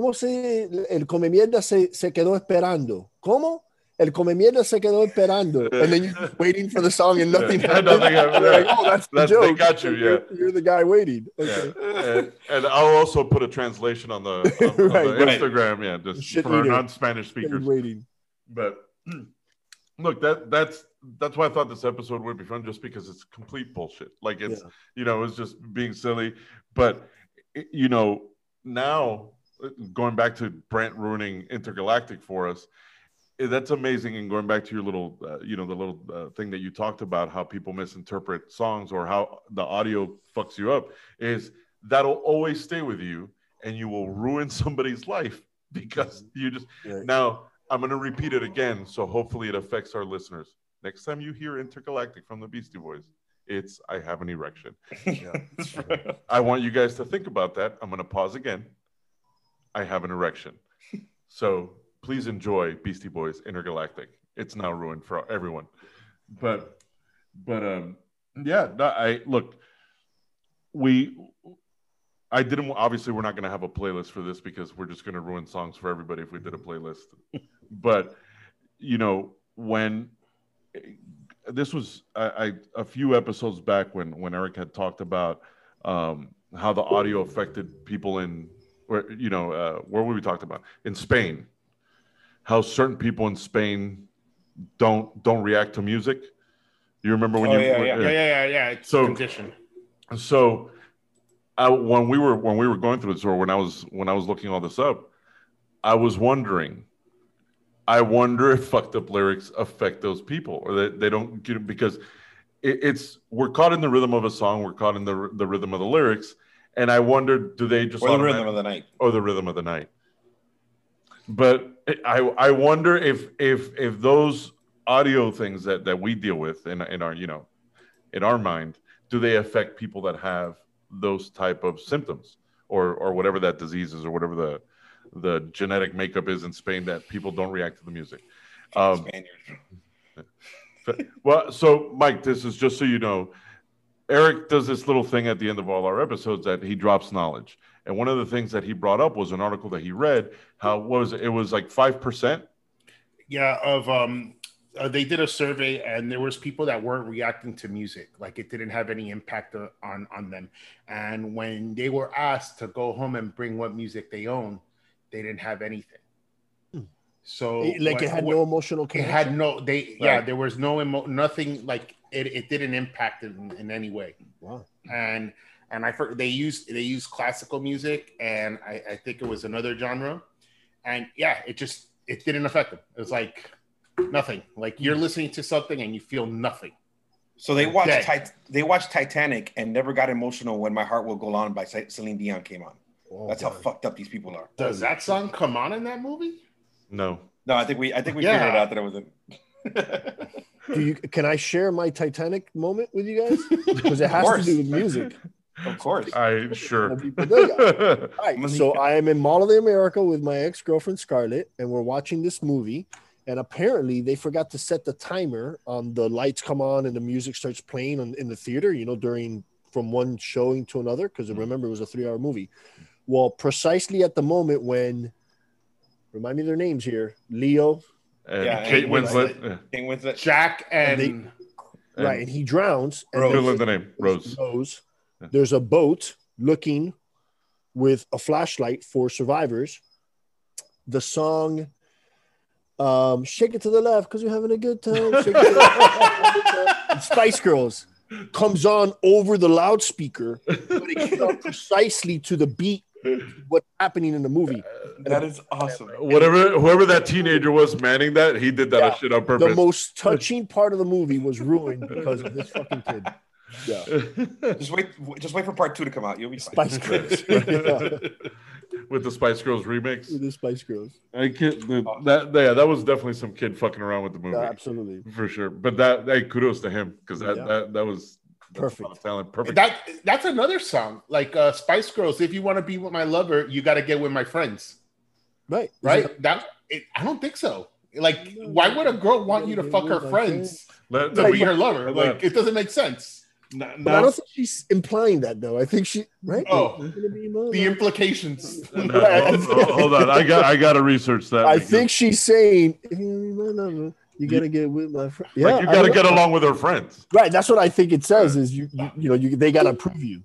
¿Cómo se el come mierda se, se quedó esperando? ¿Cómo? El come mierda se quedó esperando. And then you're waiting for the song and nothing Yeah, happens. nothing happens. You're like, oh, that's the That's- they joke. got you, You're, you're the guy waiting. Yeah, and, and I'll also put a translation on the, on, on the right. Instagram. Yeah, just Shit for our non-Spanish speakers. waiting. But look, that that's that's why I thought this episode would be fun, just because it's complete bullshit. Like it's Yeah. you know it's just being silly. But you know now uh, going back to Brent ruining Intergalactic for us, that's amazing. And going back to your little uh, you know the little uh, thing that you talked about, how people misinterpret songs or how the audio fucks you up, is that'll always stay with you, and you will ruin somebody's life because you just Right. now, I'm going to repeat it again, so hopefully it affects our listeners. Next time you hear Intergalactic from the Beastie Boys, it's I have an erection. I want you guys to think about that. I'm going to pause again. I have an erection. So please enjoy Beastie Boys Intergalactic. It's now ruined for everyone. But, but, um, yeah, no, I look, we, I didn't, obviously, we're not going to have a playlist for this because we're just going to ruin songs for everybody if we did a playlist. but, you know, when this was I, I a few episodes back when when Eric had talked about um, how the audio affected people in where you know uh, where were we talked about in Spain, how certain people in Spain don't don't react to music. You remember when Oh, you yeah, when- yeah. Yeah, yeah, yeah, yeah. It's So- condition. so I, when we were when we were going through this or when I was when I was looking all this up, I was wondering. I wonder if fucked up lyrics affect those people or that they, don't get it because it, it's we're caught in the rhythm of a song, we're caught in the the rhythm of the lyrics, and I wonder do they just or the rhythm of the night. or the rhythm of the night. But I I wonder if if if those audio things that that we deal with in in our you know in our mind do they affect people that have those type of symptoms or or whatever that disease is or whatever the the genetic makeup is in Spain that people don't react to the music. Um, well, so Mike, this is just so you know, Eric does this little thing at the end of all our episodes that he drops knowledge. And one of the things that he brought up was an article that he read. How was it? It was like five percent. Yeah, of um, uh, they did a survey and there was people that weren't reacting to music, like it didn't have any impact uh, on on them. And when they were asked to go home and bring what music they own, they didn't have anything. Hmm. So like what- it had what- no emotional it had no they yeah there was no emo- nothing like it, it didn't impact it in, in any way Wow. and and i for, they used they used classical music and I, I think it was another genre and yeah it just it didn't affect them it was like nothing like you're listening to something and you feel nothing So they watched Okay. Tit- they watched Titanic and never got emotional when My Heart Will Go On by Ce- Celine Dion came on. Oh, That's how fucked up these people are. does that song come on in that movie No. No, I think we I think we Yeah. figured out that it was a Do you, can I share my Titanic moment with you guys? Because it has to do with music. Of course. I sure. All right, so I am in Mall of the America with my ex girlfriend Scarlett, and we're watching this movie. And apparently, they forgot to set the timer on the lights come on and the music starts playing on, in the theater. You know, during from one showing to another, because mm-hmm. remember it was a three-hour movie. Well, precisely at the moment when Remind me their names here. Leo, And Yeah, Kate and Winslet. Winslet. Yeah. King Winslet. Jack and, And And right? And he drowns. And Rose. Fill the name, Rose. Rose. Yeah. There's a boat looking with a flashlight for survivors. The song um, Shake It to the Left because you're having a good time. Shake it to the left. Spice Girls comes on over the loudspeaker, but it comes precisely to the beat what's happening in the movie. That is awesome. Whatever, whoever that teenager was manning that, he did that Yeah. shit on purpose. The most touching part of the movie was ruined because of this fucking kid. Yeah. Just wait. Just wait for part two to come out. You'll be fine. Spice Girls. Yeah. With the Spice Girls remix. With the Spice Girls. I kid, the, that yeah, that was definitely some kid fucking around with the movie Yeah, absolutely. for sure. But that, hey, kudos to him because that, Yeah. that that was that's a lot Perfect. talent. Perfect. that that's another song like uh, Spice Girls. If you want to be with my lover, you got to get with my friends, Right. right? That it, I don't think so. Like, why would a girl want you to fuck her friends Let- to be her lover? Hold. Like, it doesn't make sense. N- But I don't think she's implying that though. I think she right. Oh. Be The implications. no, hold, hold- hold on, I got I got to research that. I because, think she's saying you're gonna be my lover, you gotta get with my friend. Yeah, like you got to get along with her friends. Right. That's what I think it says. Is you you, you know you they gotta approve you.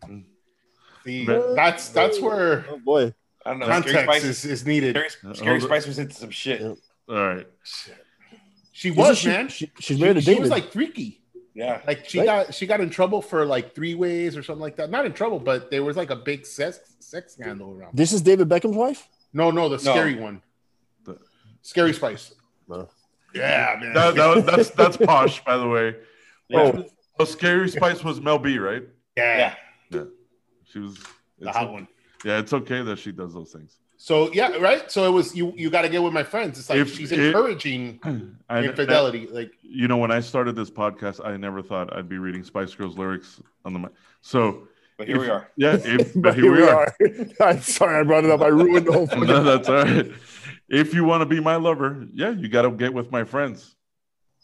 See, that's that's oh, where Oh boy. I don't know. Scary context Spice, is, is needed. Scary, Scary Hold. Spice was into some shit. Yeah. All right. She was she, man. She, she's She, married to she was like freaky. Yeah. Like she Right. got she got in trouble for like three ways or something like that. Not in trouble, but there was like a big sex sex scandal around. this is David Beckham's wife. No, no, the No. scary one. The- Scary Spice. No. Yeah, man. That, that, that's that's posh, by the way. Yeah. Oh, Scary Spice was Mel B, right? yeah, Yeah. She was. the it's- hot one. Yeah, it's okay that she does those things. So yeah, right. So it was you. You got to get with my friends. It's like If she's it- encouraging I, infidelity. Like you know, when I started this podcast, I never thought I'd be reading Spice Girls lyrics on the mic. So But here we are. yeah, if, but here we are. I'm sorry I brought it up. I ruined the whole fucking. No, that's all right. If you want to be my lover, yeah, you got to get with my friends.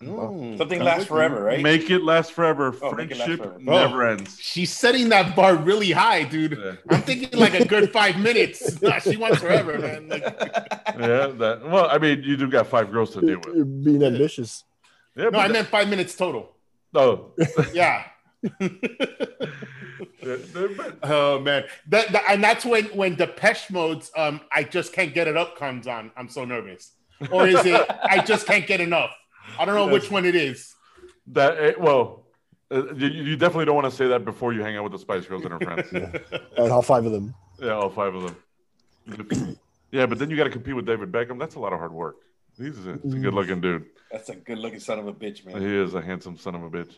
Mm, Something I'm lasts forever, right? Make it last forever. Oh, make it last Friendship forever. never ends. She's setting that bar really high, dude. Yeah. I'm thinking like a good five minutes. Nah, she wants forever, man. Like, yeah, that. Well, I mean, you do got five girls to deal with. You're being ambitious. Yeah, no, but I meant five minutes total. oh, Yeah. oh man, that, that- and that's when when Depeche Mode's um I just can't get it up comes on. I'm so nervous. Or is it I just can't get enough? I don't know which one it is. that. eh, Well, uh, you, you definitely don't want to say that before you hang out with the Spice Girls and her friends. And all five of them. Yeah, all five of them. Yeah, but then you got to compete with David Beckham. That's a lot of hard work. He's a, he's a good looking dude. That's a good looking son of a bitch, man. He is a handsome son of a bitch.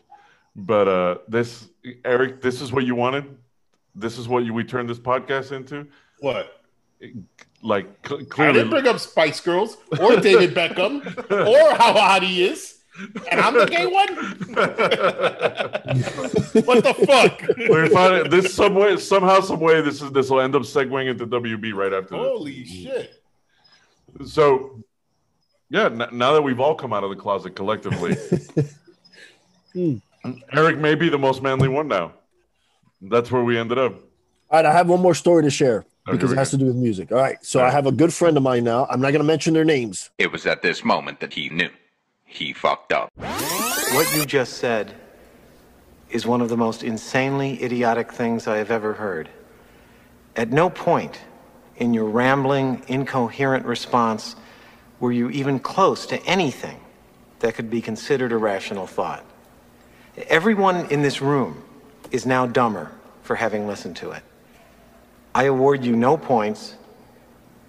But uh this Eric, this is what you wanted. This is what you, we turned this podcast into. What? Like cl- I didn't clearly, bring up Spice Girls or David Beckham or how hot he is. And I'm the gay one? What the fuck? we're finding this some way, somehow, some way. This is this will end up segueing into WB right after Holy shit. So, yeah, n- now that we've all come out of the closet collectively, Hmm. Eric may be the most manly one now. That's where we ended up. All right, I have one more story to share because it has to do with music. All right, so All I have a good friend of mine now. I'm not going to mention their names. It was at this moment that he knew. He fucked up. What you just said is one of the most insanely idiotic things I have ever heard. At no point in your rambling, incoherent response were you even close to anything that could be considered a rational thought. Everyone in this room is now dumber for having listened to it. I award you no points,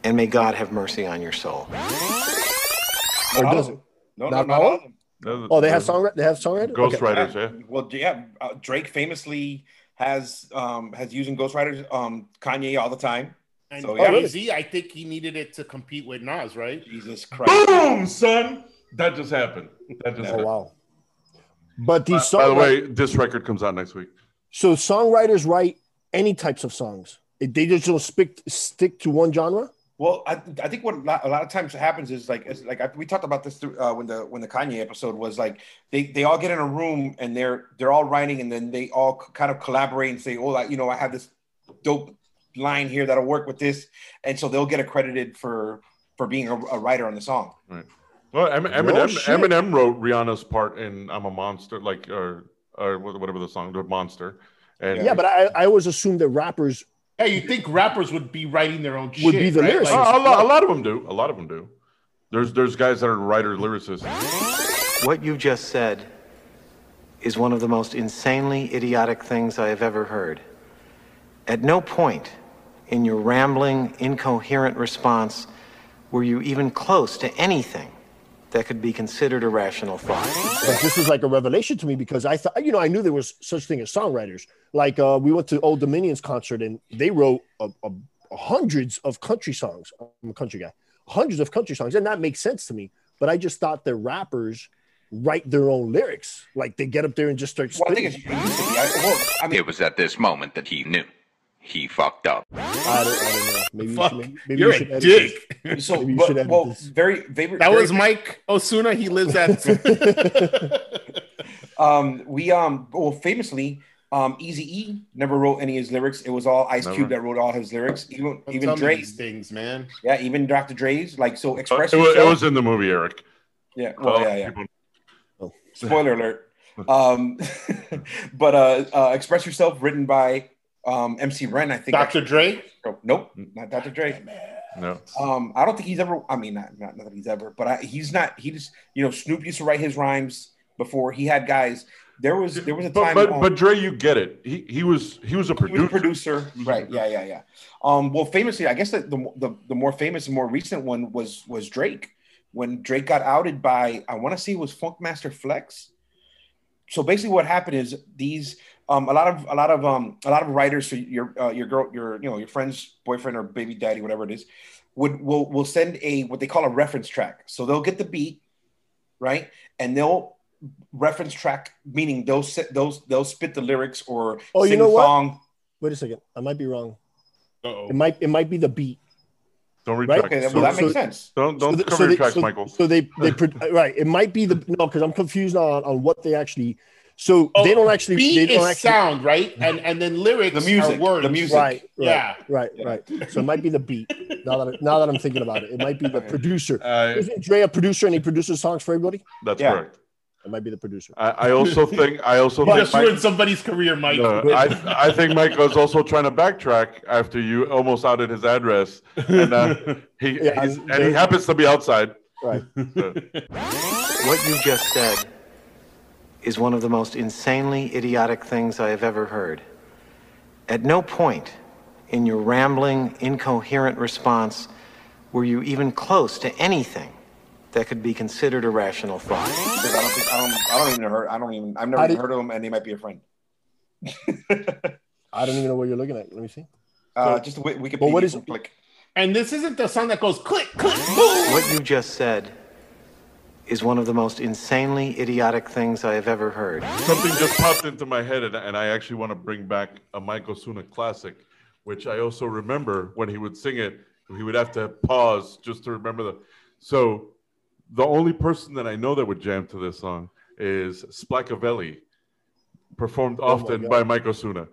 and may God have mercy on your soul. Or Not all does it? them. No, Not no, not all? all of them. Oh, they have that's song. They have songwriter. Okay. Ghostwriters, yeah. Well, yeah, uh, Drake famously has um has using ghostwriters um Kanye all the time. And So, yeah. Oh, really? Jay-Z, I think he needed it to compete with Nas, right? Jesus Christ. Boom, son. That just happened. That just Oh happened. wow. But these By the way, this record comes out next week. so songwriters write any types of songs. It- They just don't stick stick to one genre. Well, I, I think what a lot, a lot of times happens is like it's like I, we talked about this through, uh, when the when the Kanye episode was like they they all get in a room and they're they're all writing and then they all kind of collaborate and say oh like you know I have this dope line here that'll work with this and so they'll get accredited for for being a, a writer on the song. Right. Well, Em- Eminem, shit. Eminem wrote Rihanna's part in "I'm a Monster," like or or whatever the song, the Monster. And Yeah, but I, I always assumed that rappers Yeah, you think rappers would be writing their own Would shit, be the right? lyricist. Like, a, a lot, a lot of them do. A lot of them do. There's there's guys that are writer lyricists. What you just said is one of the most insanely idiotic things I have ever heard. At no point in your rambling, incoherent response were you even close to anything that could be considered a rational thought. But this was like a revelation to me because I thought, you know, I knew there was such thing as songwriters. Like uh, we went to Old Dominion's concert and they wrote a, a, a hundreds of country songs. I'm a country guy, hundreds of country songs, and that makes sense to me. But I just thought that rappers write their own lyrics. Like they get up there and just start Well, I think spitting. it's, it used to be. I, well, I mean, It was at this moment that he knew. He fucked up. I don't, I don't know. Maybe you Fuck, should, maybe, maybe you're you should a edit dick. this. so Maybe you but- edit well, this. very very. That very- was Mike Osuna. He lives at. Um, we um, well, famously, um, Easy E never wrote any of his lyrics. It was all Ice Never. Cube that wrote all his lyrics. Even Don't even tell me Dre, these things, man. yeah, even Dr. Dre's. Like so, Uh, express it, was, it was in the movie, Eric. yeah, well, Uh, yeah, yeah. people- Spoiler alert. Um, but uh, uh, express yourself, written by um MC Ren. I think. Dr. Dre. Nope, not Dr. Dre. No. Um, I don't think he's ever. I mean, not not, not that he's ever, but I, he's not. He just you know Snoop used to write his rhymes before. He had guys. There was there was a But time. but, um, but Dre, you get it. He he was he was a he was a producer. producer, right? Yeah, yeah, yeah. Um, well, famously, I guess the, the the the more famous and more recent one was was Drake when Drake got outed by I want to say it was Funkmaster Flex. So basically, what happened is these um a lot of a lot of um a lot of writers, so your uh, your girl, your you know your friend's boyfriend or baby daddy, whatever it is, would will will send a what they call a reference track. So they'll get the beat, right, and they'll reference track meaning they'll sit those they'll spit the lyrics or Oh, you sing know the what? song. Wait a second. I might be wrong. Uh-oh. It might it might be the beat. Don't Right? retract. Okay, So- well that so- makes sense. don't don't So the- cover so your they- tracks, so- Michael. So they they pro- right. It might be the no because I'm confused on on what they actually. So they don't actually. Oh, Beat they don't is actually. sound, right? And and then lyrics The music, are words. the music. Right, right, Yeah. right, right. So it might be the beat. Now that I- now that I'm thinking about it, it might be the producer. Uh, Isn't Dre a producer and he produces songs for everybody? that's Yeah. correct. It might be the producer. I, I also think I also think just Mike- ruined somebody's career, Mike. No, I, I think Mike was also trying to backtrack after you almost outed his address, and uh, he Yeah, he's, and he happens to be outside. Right. So, What you just said is one of the most insanely idiotic things I have ever heard. At no point in your rambling, incoherent response were you even close to anything that could be considered a rational thought. Because I don't think I don't I don't even heard I don't even I've never even did- heard of them and they might be a friend. I don't even know what you're looking at. Let me see. Uh, just a Wik- Wikipedia. But what is- click? And this isn't the song that goes click, click, boom. What you just said is one of the most insanely idiotic things I have ever heard. something just popped into my head, and, and I actually want to bring back a Michael Suna classic, which I also remember when he would sing it, he would have to pause just to remember the. So, the only person that I know that would jam to this song is Splacavelli, performed Oh often God. by Michael Suna.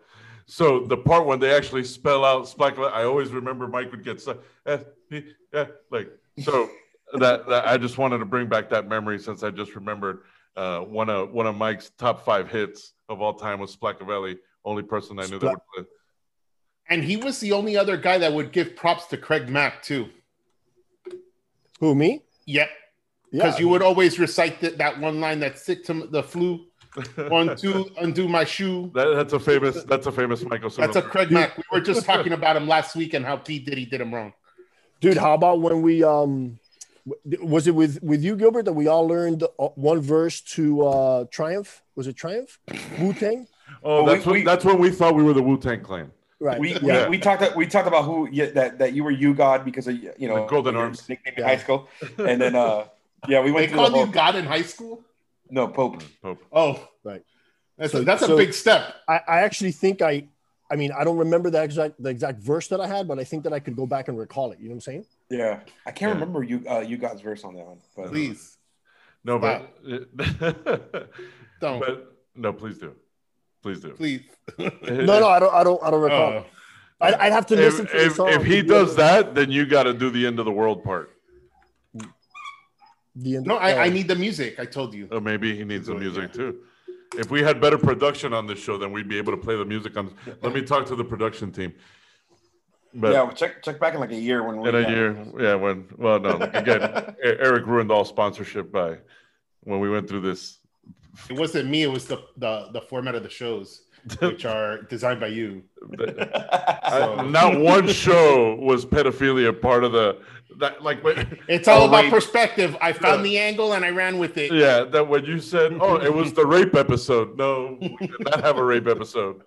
So the part when they actually spell out Splacavelli, I always remember Mike would get so, eh, eh, eh, like so. That, that I just wanted to bring back that memory since I just remembered uh, one of one of Mike's top five hits of all time was Splacavelli. Only person I knew that would play. And he was the only other guy that would give props to Craig Mack too. Who me? Yep. Yeah. Because you would always recite that, that one line that sick to the flu. One, two, undo my shoe. That, that's a famous. That's a famous Michael. Suna That's a Craig Mack. We were just talking about him last week and how P Diddy did him wrong. dude. How about when we um, w- was it with with you Gilbert that we all learned uh, one verse to uh Triumph? Was it Triumph? Wu Tang. Oh, Well, that's we- when, we- that's when we thought we were the Wu Tang Clan. Right. We, yeah. we, we talked we talked about who yeah, that that you were you God because of you know The Golden Arms. nickname in high school and then uh yeah we They went the called you God in high school? no Pope Pope. Oh, Right. That's, So- a, that's so- a big step. I, I actually think I, I mean, I don't remember the exact the exact verse that I had, but I think that I could go back and recall it. You know what I'm saying? yeah I can't Yeah. remember you uh you God's verse on that one but Please. No, but, Don't. but no, please do, please do. Please. No, no, I don't, I don't, I don't recall. Oh. I'd, I'd have to If, listen to the if, song. if he does that, then you got to do the end of the world part. The No, I, I need the music. I told you. Or maybe he needs some Do it, music yeah. too. If we had better production on this show, then we'd be able to play the music on. Let me talk to the production team. But yeah, well, check check back in like a year when we in a year, yeah, when well, no, again, Eric ruined all sponsorship by when we went through this. It wasn't me. It was the the, the format of the shows, which are designed by you. I- not one show was pedophilia part of the that like when, It's all Oh, about wait. perspective. I found the angle and I ran with it. yeah that when you said oh it was the rape episode no we did not have a rape episode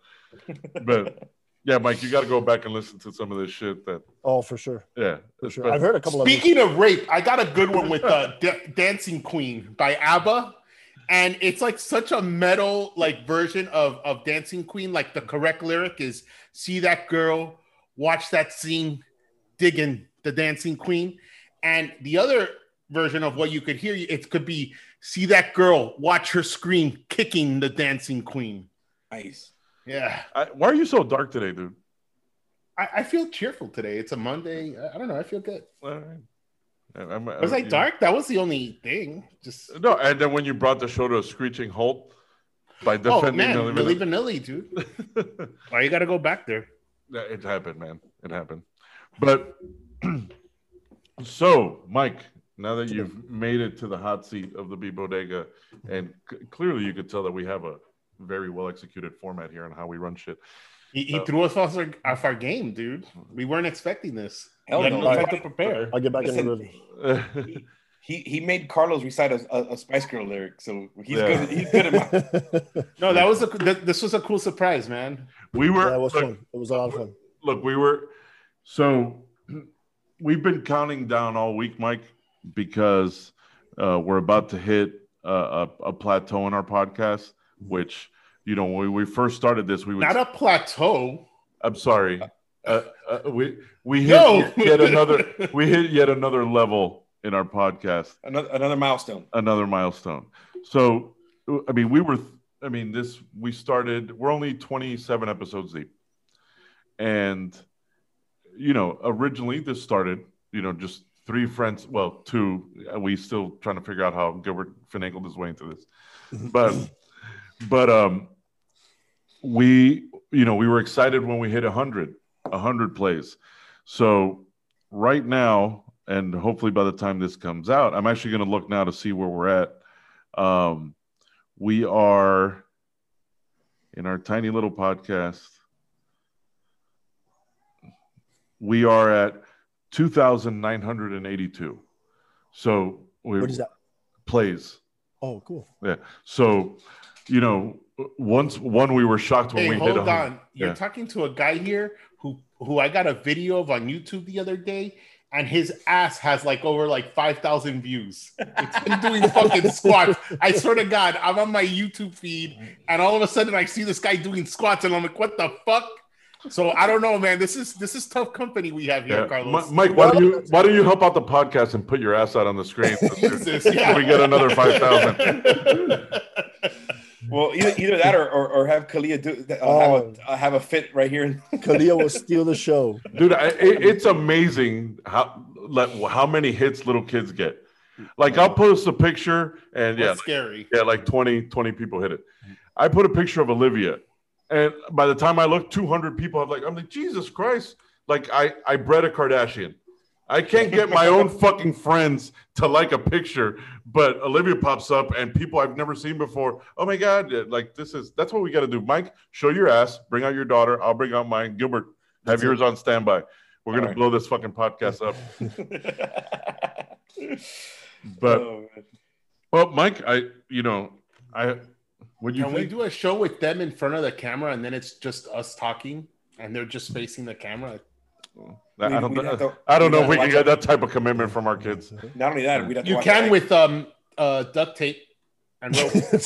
but yeah Mike you got to go back and listen to some of this shit that Oh, for sure. yeah For sure. I've heard a couple of Speaking of rape, I got a good one with uh, D- "Dancing Queen" by ABBA, and it's like such a metal like version of of "Dancing Queen." Like the correct lyric is "See that girl, watch that scene, digging the dancing queen," and the other version of what you could hear it could be "See that girl, watch her scream, kicking the dancing queen." nice. Yeah, I, why are you so dark today dude I, I feel cheerful today. It's a Monday. I- I don't know. I feel good. All right. I'm- Was I you- dark? That was the only thing. Just no and then when you brought the show to a screeching halt by Oh defending man, Milli Milli Vanilli. Vanilli, dude. Why you got to go back there? Yeah, it happened, man. It happened. But so, Mike, now that you've made it to the hot seat of the B Bodega, and c- clearly you could tell that we have a very well executed format here on how we run shit. He, he Uh, threw us off our, off our game, dude. We weren't expecting this. Hell we had no. no time to prepare. I'll get back in the Listen, rhythm. he he made Carlos recite a, a, a Spice Girl lyric, so he's Yeah. good. He's good at my. No, that was a th- this was a cool surprise, man. we were yeah, it was look, fun. It was a lot of fun. look, we were so we've been counting down all week, Mike, because uh, we're about to hit a, a plateau in our podcast, which you know when we first started this, we would Not a plateau. I'm sorry. Uh, uh, we we hit Yo! yet another we hit yet another level in our podcast, Another, another milestone. another milestone. So I mean, we were I mean, this we started. We're only 27 episodes deep, and you know, originally this started. You know, just three friends. Well, two. We still trying to figure out how Gilbert finagled his way into this, but but um, we you know we were excited when we hit a 100 a 100 plays so right now and hopefully by the time this comes out i'm actually going to look now to see where we're at um, we are in our tiny little podcast we are at 2982 so we What is that? plays Oh, cool. yeah so you know once one we were shocked when Hey, we hit hold 100. on. You're Yeah. talking to a guy here who who I got a video of on YouTube the other day, and his ass has like over like five thousand views. It's been doing fucking squats. I swear to God, I'm on my YouTube feed, and all of a sudden I see this guy doing squats, and I'm like, what the fuck? So I don't know, man. This is this is tough company we have here, Yeah. Carlos. Mi- Mike, why don't you why don't you help out the podcast and put your ass out on the screen? Jesus, so yeah. we get another five thousand. Well, either, either that or, or, or have Kalia do uh, Oh. have, a, uh, have a fit right here. Kalia will steal the show. Dude, I, it, it's amazing how like, how many hits little kids get. Like I'll post a picture and yeah, That's scary. yeah, like 20, 20 people hit it. I put a picture of Olivia, and by the time I look, 200 people have like, I'm like, Jesus Christ. Like I, I bred a Kardashian. I can't get my own fucking friends to like a picture, but Olivia pops up and people I've never seen before. Oh my God. Like this is, that's what we got to do. Mike, show your ass, bring out your daughter. I'll bring out mine. Gilbert, have That's yours on standby. We're going All to blow this fucking podcast up. But, Oh, well, Mike, I, you know, I, when you Can we do a show with them in front of the camera, and then it's just us talking, and they're just facing the camera? I don't, We'd have to- I don't know if we'd can get that type of commitment from our kids. not only that, we'd have You watch can with um uh duct tape and rope.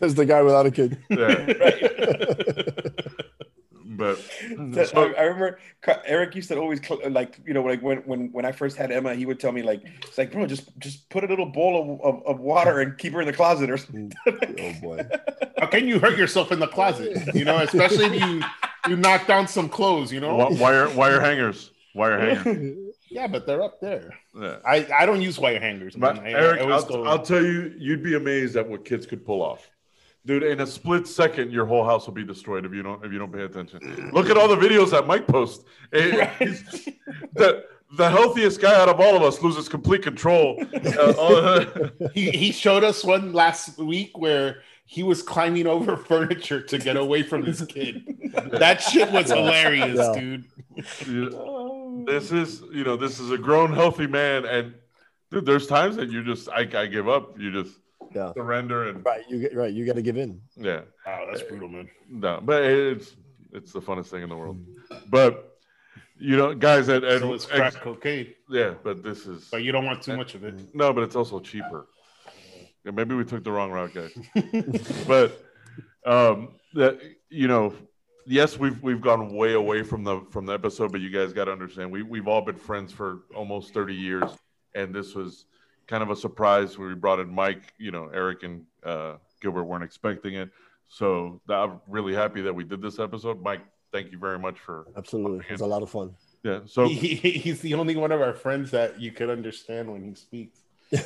Says the guy without a kid. Yeah, but That- so- I, I remember Eric used to always cl- like you know like when when when I first had Emma, he would tell me like it's like bro, just just put a little bowl of, of, of water and keep her in the closet or something. Oh boy. How can you hurt yourself in the closet? You know, especially if you you knock down some clothes. You know, Wi- wire wire hangers, wire hangers. Yeah, but they're up there. Yeah. I, I don't use wire hangers. But I, Eric, I I'll, go- I'll tell you, you'd be amazed at what kids could pull off. Dude, in a split second, your whole house will be destroyed if you don't if you don't pay attention. Look at all the videos that Mike posts. It- he's- the the healthiest guy out of all of us loses complete control. Uh, he, he showed us one last week where he was climbing over furniture to get away from his kid. That shit was hilarious, Yeah. dude. you- this is you know this is a grown healthy man, and dude, there's times that you just I, I give up. You just Yeah. surrender and Right, you get right. You got to give in. yeah. Wow, that's brutal, man. No, but it's it's the funnest thing in the world. But you know, guys, at, at So it's crack cocaine, yeah, but this is but you don't want too much of it. no, but it's also cheaper. Yeah, maybe we took the wrong route, guys. but um, that you know, yes, we've we've gone way away from the from the episode, but you guys got to understand, we we've all been friends for almost thirty years, and this was kind of a surprise when we brought in Mike. You know, Eric and uh, Gilbert weren't expecting it, so I'm really happy that we did this episode. Mike, thank you very much for Absolutely, it's a lot of fun. yeah. So He, he- he's the only one of our friends that you could understand when he speaks.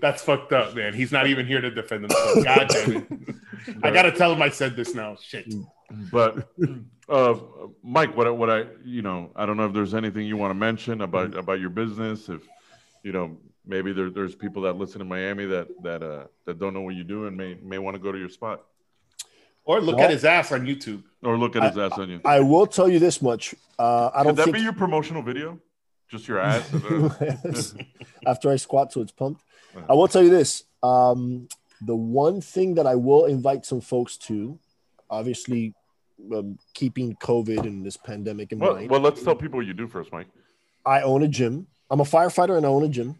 That's fucked up, man. He's not even here to defend himself. God damn it. I gotta tell him I said this now. Shit. but uh mike what I, what i you know i don't know if there's anything you want to mention about about your business if you know maybe there, there's people that listen in miami that that uh that don't know what you do and may may want to go to your spot Or look Well- at his ass on YouTube. or look at his ass on you I will tell you this much. Uh, I could don't that think be your promotional video just your ass Yes. after I squat so it's pumped. I will tell you this. Um, the one thing that I will invite some folks to, obviously, um, keeping COVID and this pandemic in well, mind. well let's tell people what you do first mike I own a gym. I'm a firefighter and I own a gym,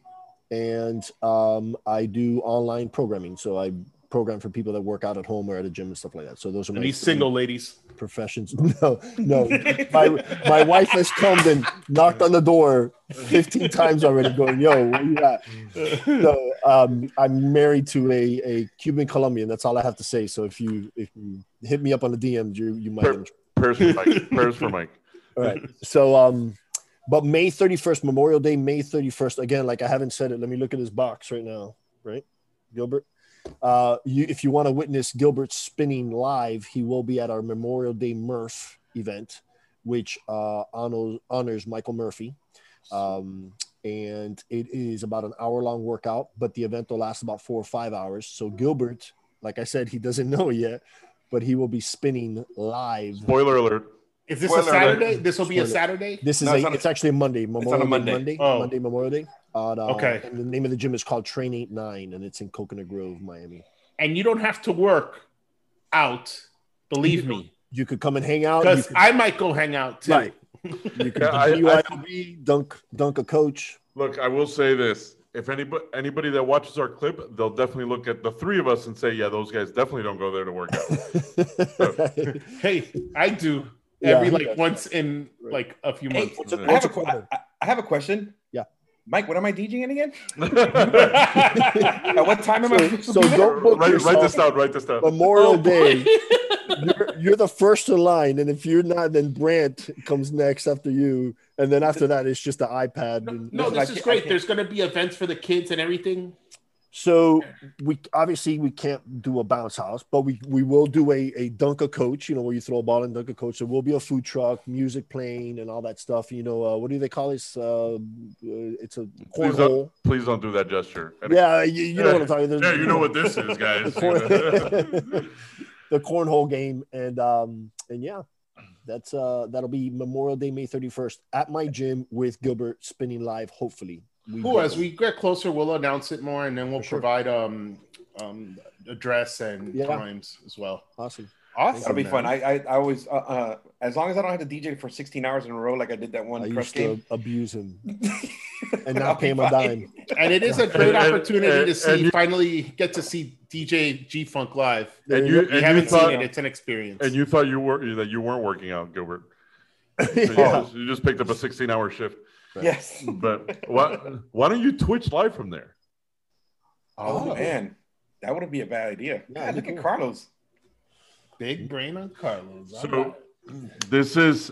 and um, I do online programming. So I program for people that work out at home or at a gym and stuff like that. So those are my these single ladies. professions. No, no. my my wife has come and knocked on the door 15 times already, going, "Yo, where you at?" So um, I'm married to a, a Cuban Colombian. That's all I have to say. So if you if you hit me up on the DMs, you you might. Per- prayers for mike prayers for mike All right. So um, but May 31st, Memorial Day, May 31st. Again, like I haven't said it. Let me look at this box right now. Right, Gilbert. Uh, you if you want to witness Gilbert spinning live, he will be at our Memorial Day Murph event, which uh, honors honors Michael Murphy. Um, and it is about an hour long workout, but the event will last about four or five hours. So Gilbert, like I said, he doesn't know yet, but he will be spinning live. spoiler alert Is this Spoiler a Saturday? alert. This will be a Saturday? This is No, a, it's a- it's actually a Monday, Memorial on a Day, Monday. Monday, Oh. Monday, Memorial Day. On, uh, Okay. And the name of the gym is called Train Eight Nine, and it's in Coconut Grove, Miami. And you don't have to work out, believe me. You could come and hang out. Because could, I might go hang out too. right. You could Yeah, I- I- dunk dunk a coach. Look, I will say this: if anybody anybody that watches our clip, they'll definitely look at the three of us and say, "Yeah, those guys definitely don't go there to work out." Hey, I do every he like does. once in Right. like a few months. What's it- I have, what's a, a que- quarter? I, I have a question. Yeah. Mike, what am I DJing again? At what time am I So, supposed to so don't book write, write this down. Write this down. Memorial Oh, Day. You're, you're the first in line, and if you're not, then Brent comes next after you, and then after that, it's just the iPad. And, no, Listen, I this is great. There's going to be events for the kids and everything. So we obviously we can't do a bounce house, but we we will do a a dunk a coach. You know where you throw a ball and dunk a coach. There will be a food truck, music playing, and all that stuff. You know uh, what do they call this? Uh, uh, it's a Please don't, please don't do that gesture. Yeah, you, you know what I'm talking. about. Yeah, you know what this is, guys. The corn- the cornhole game, and um and yeah, that's uh that'll be Memorial Day, May 31st at my gym with Gilbert spinning live. Hopefully, we Cool. will. As we get closer, we'll announce it more, and then we'll For sure. provide um um address and Yeah. times as well. awesome. Awesome. That'll be man. fun. I, I, I always, uh, uh, as long as I don't have to DJ for 16 hours in a row, like I did that one I press used game. to abuse him and I'll not pay him a dime. and it is a great And- and- opportunity and- to see and you- finally get to see DJ G Funk live. There and you you, go. If you and you haven't thought, seen it, it's an experience. and you thought you were that you weren't working out, Gilbert. So you, just, you just picked up a 16 hour shift. Yes. But why, why don't you Twitch live from there? Oh, man, that wouldn't be a bad idea. Yeah, Yeah, look you at. Carlos. Big brain on Carlos. So right. this is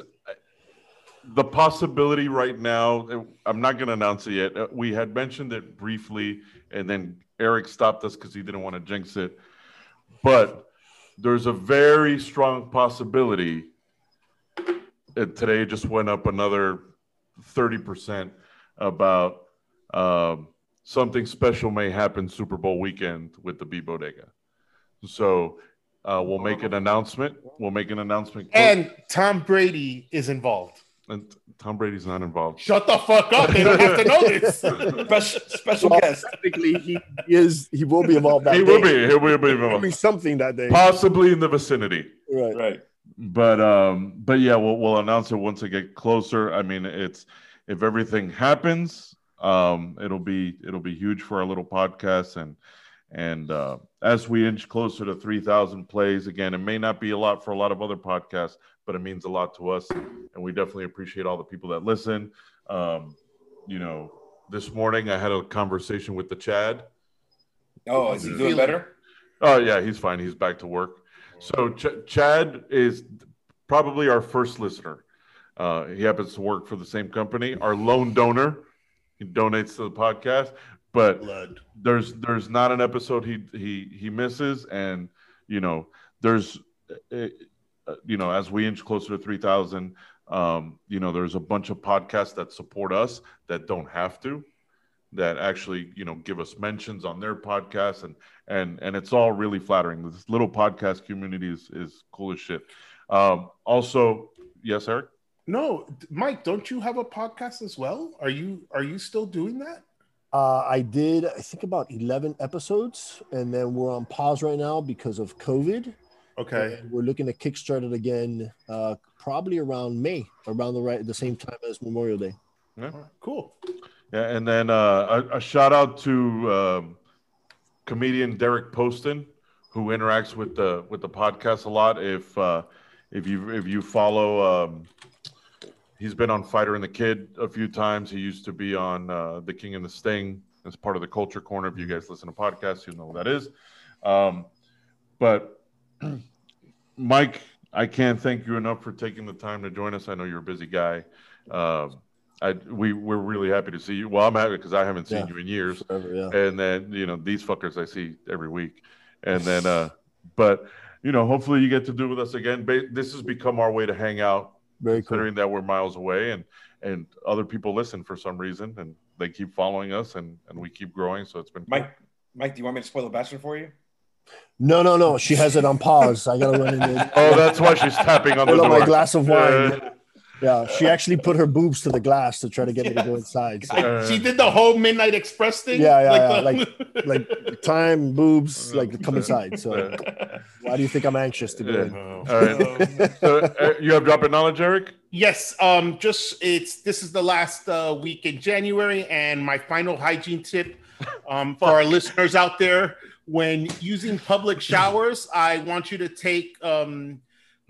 the possibility right now, I'm not going to announce it yet. Uh, We had mentioned it briefly, and then Eric stopped us because he didn't want to jinx it. But there's a very strong possibility. And today just went up another 30% about um, something special may happen Super Bowl weekend with the B Bodega. So uh, we'll make an announcement. We'll make an announcement. And Tom Brady is involved. And Tom Brady's not involved. Shut the fuck up. They don't have to know this. Special, special Well, guest. technically, he is. He will be involved that He day. will be. He will be involved. He'll be something that day. Possibly in the vicinity. Right. Right. But um, but yeah, we'll we'll announce it once it get closer. I mean, it's if everything happens, um, it'll be it'll be huge for our little podcast and and uh, as we inch closer to three thousand plays, again, it may not be a lot for a lot of other podcasts, but it means a lot to us, and we definitely appreciate all the people that listen. Um, you know, this morning I had a conversation with the Chad. Oh, is he doing better? Oh yeah, he's fine. He's back to work. So Ch- Chad is probably our first listener. Uh, he happens to work for the same company. Our lone donor. He donates to the podcast, but Blood. there's there's not an episode he he he misses, and you know there's uh, uh, you know as we inch closer to three thousand, um, you know there's a bunch of podcasts that support us that don't have to, that actually you know give us mentions on their podcasts, and and and it's all really flattering. This little podcast community is is cool as shit. Um, also, yes, Eric. No, Mike, don't you have a podcast as well? Are you are you still doing that? Uh, I did, I think, about 11 episodes, and then we're on pause right now because of COVID. Okay. And we're looking to kickstart it again, uh, probably around May, around the right, the same time as Memorial Day. All right, cool. Yeah, and then uh, a, a shout out to um, comedian Derek Poston, who interacts with the with the podcast a lot. If uh, if you if you follow, um, he's been on Fighter and the Kid a few times. He used to be on uh, The King and the Sting as part of the Culture Corner. If you guys listen to podcasts, you know what that is. Um, but Mike, I can't thank you enough for taking the time to join us. I know you're a busy guy. Um, I we we're really happy to see you. Well, I'm happy because I haven't seen Yeah. you in years, Forever, yeah. and then you know these fuckers I see every week, and then uh, but you know hopefully you get to do with us again. This has become our way to hang out, Very cool. considering that we're miles away, and and other people listen for some reason, and they keep following us, and and we keep growing. So it's been cool. Mike, Mike, do you want me to spoil the bachelor for you? No, no, no. She has it on pause. I gotta run in there. Oh, that's why she's tapping on the door. my glass of wine. Uh, Yeah, she actually put her boobs to the glass to try to get me to go inside. So, Like, she did the whole Midnight Express thing. Yeah, yeah, yeah, the- like time, boobs, like come inside. So, why do you think I'm anxious to go Yeah. in? All right. so, uh, you have drop in knowledge, Eric? Yes, um, just it's this is the last uh, week in January, and my final hygiene tip um, for our listeners out there: when using public showers, I want you to take um,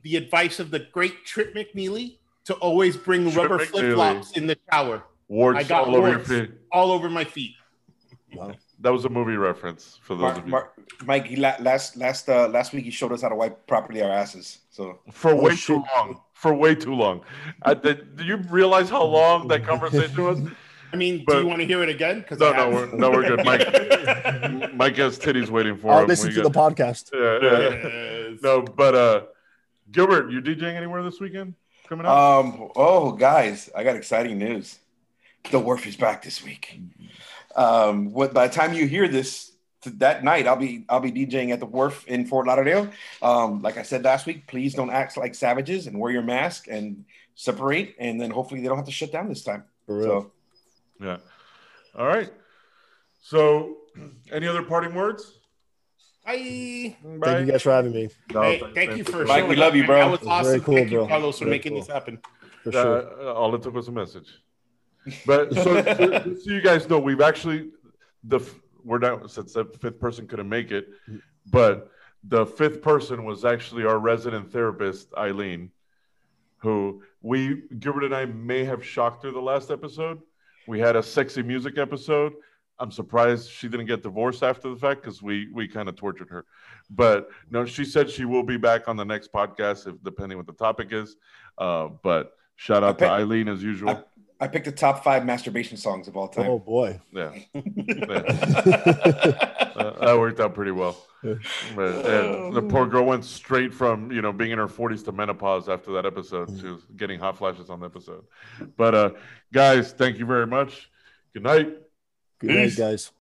the advice of the great Trip McNeely to always bring Trip rubber flip flops in the shower, Warts I got all over your warts. feet. all over my feet. That was a movie reference for those Mark, of you. Mark, Mike, la- last last uh, last week he showed us how to wipe properly our asses. So for Oh, way shit. too long. For way too long. I, did, do you realize how long that conversation was? I mean, But- do you want to hear it again? Because No, no, we're, no, we're good. Mike, Mike has titties waiting for I'll him. listen We to the podcast. Yeah, yeah. No, but uh, Gilbert, you DJing anywhere this weekend coming up? Um. Oh, guys, I got exciting news. The Wharf is back this week. Um. What by the time you hear this t- that night, I'll be I'll be DJing at the Wharf in Fort Lauderdale. Um. Like I said last week, please don't act like savages and wear your mask and separate, and then hopefully they don't have to shut down this time. For real. So yeah. All right. So, any other parting words? I Thank you guys for having me. No, hey, thank you for Mike, showing we love up, you, man. bro. That was awesome. Very awesome. cool, thank you, bro. Carlos, for Very making cool. this happen. For sure. Uh, all it took was a message. But so, so, so you guys know, we've actually the we're not since the fifth person couldn't make it, but the fifth person was actually our resident therapist, Eileen, who we Gilbert and I may have shocked her the last episode. We had a sexy music episode. I'm surprised she didn't get divorced after the fact because we we kind of tortured her. But no, she said she will be back on the next podcast if depending what the topic is. Uh, but Shout out to Eileen as usual. I picked the top five masturbation songs of all time. Oh boy. yeah. Uh, that worked out pretty well. But, uh, the poor girl went straight from you know being in her 40s to menopause after that episode. She was getting hot flashes on the episode. But uh, guys, thank you very much. Good night. Good night, guys.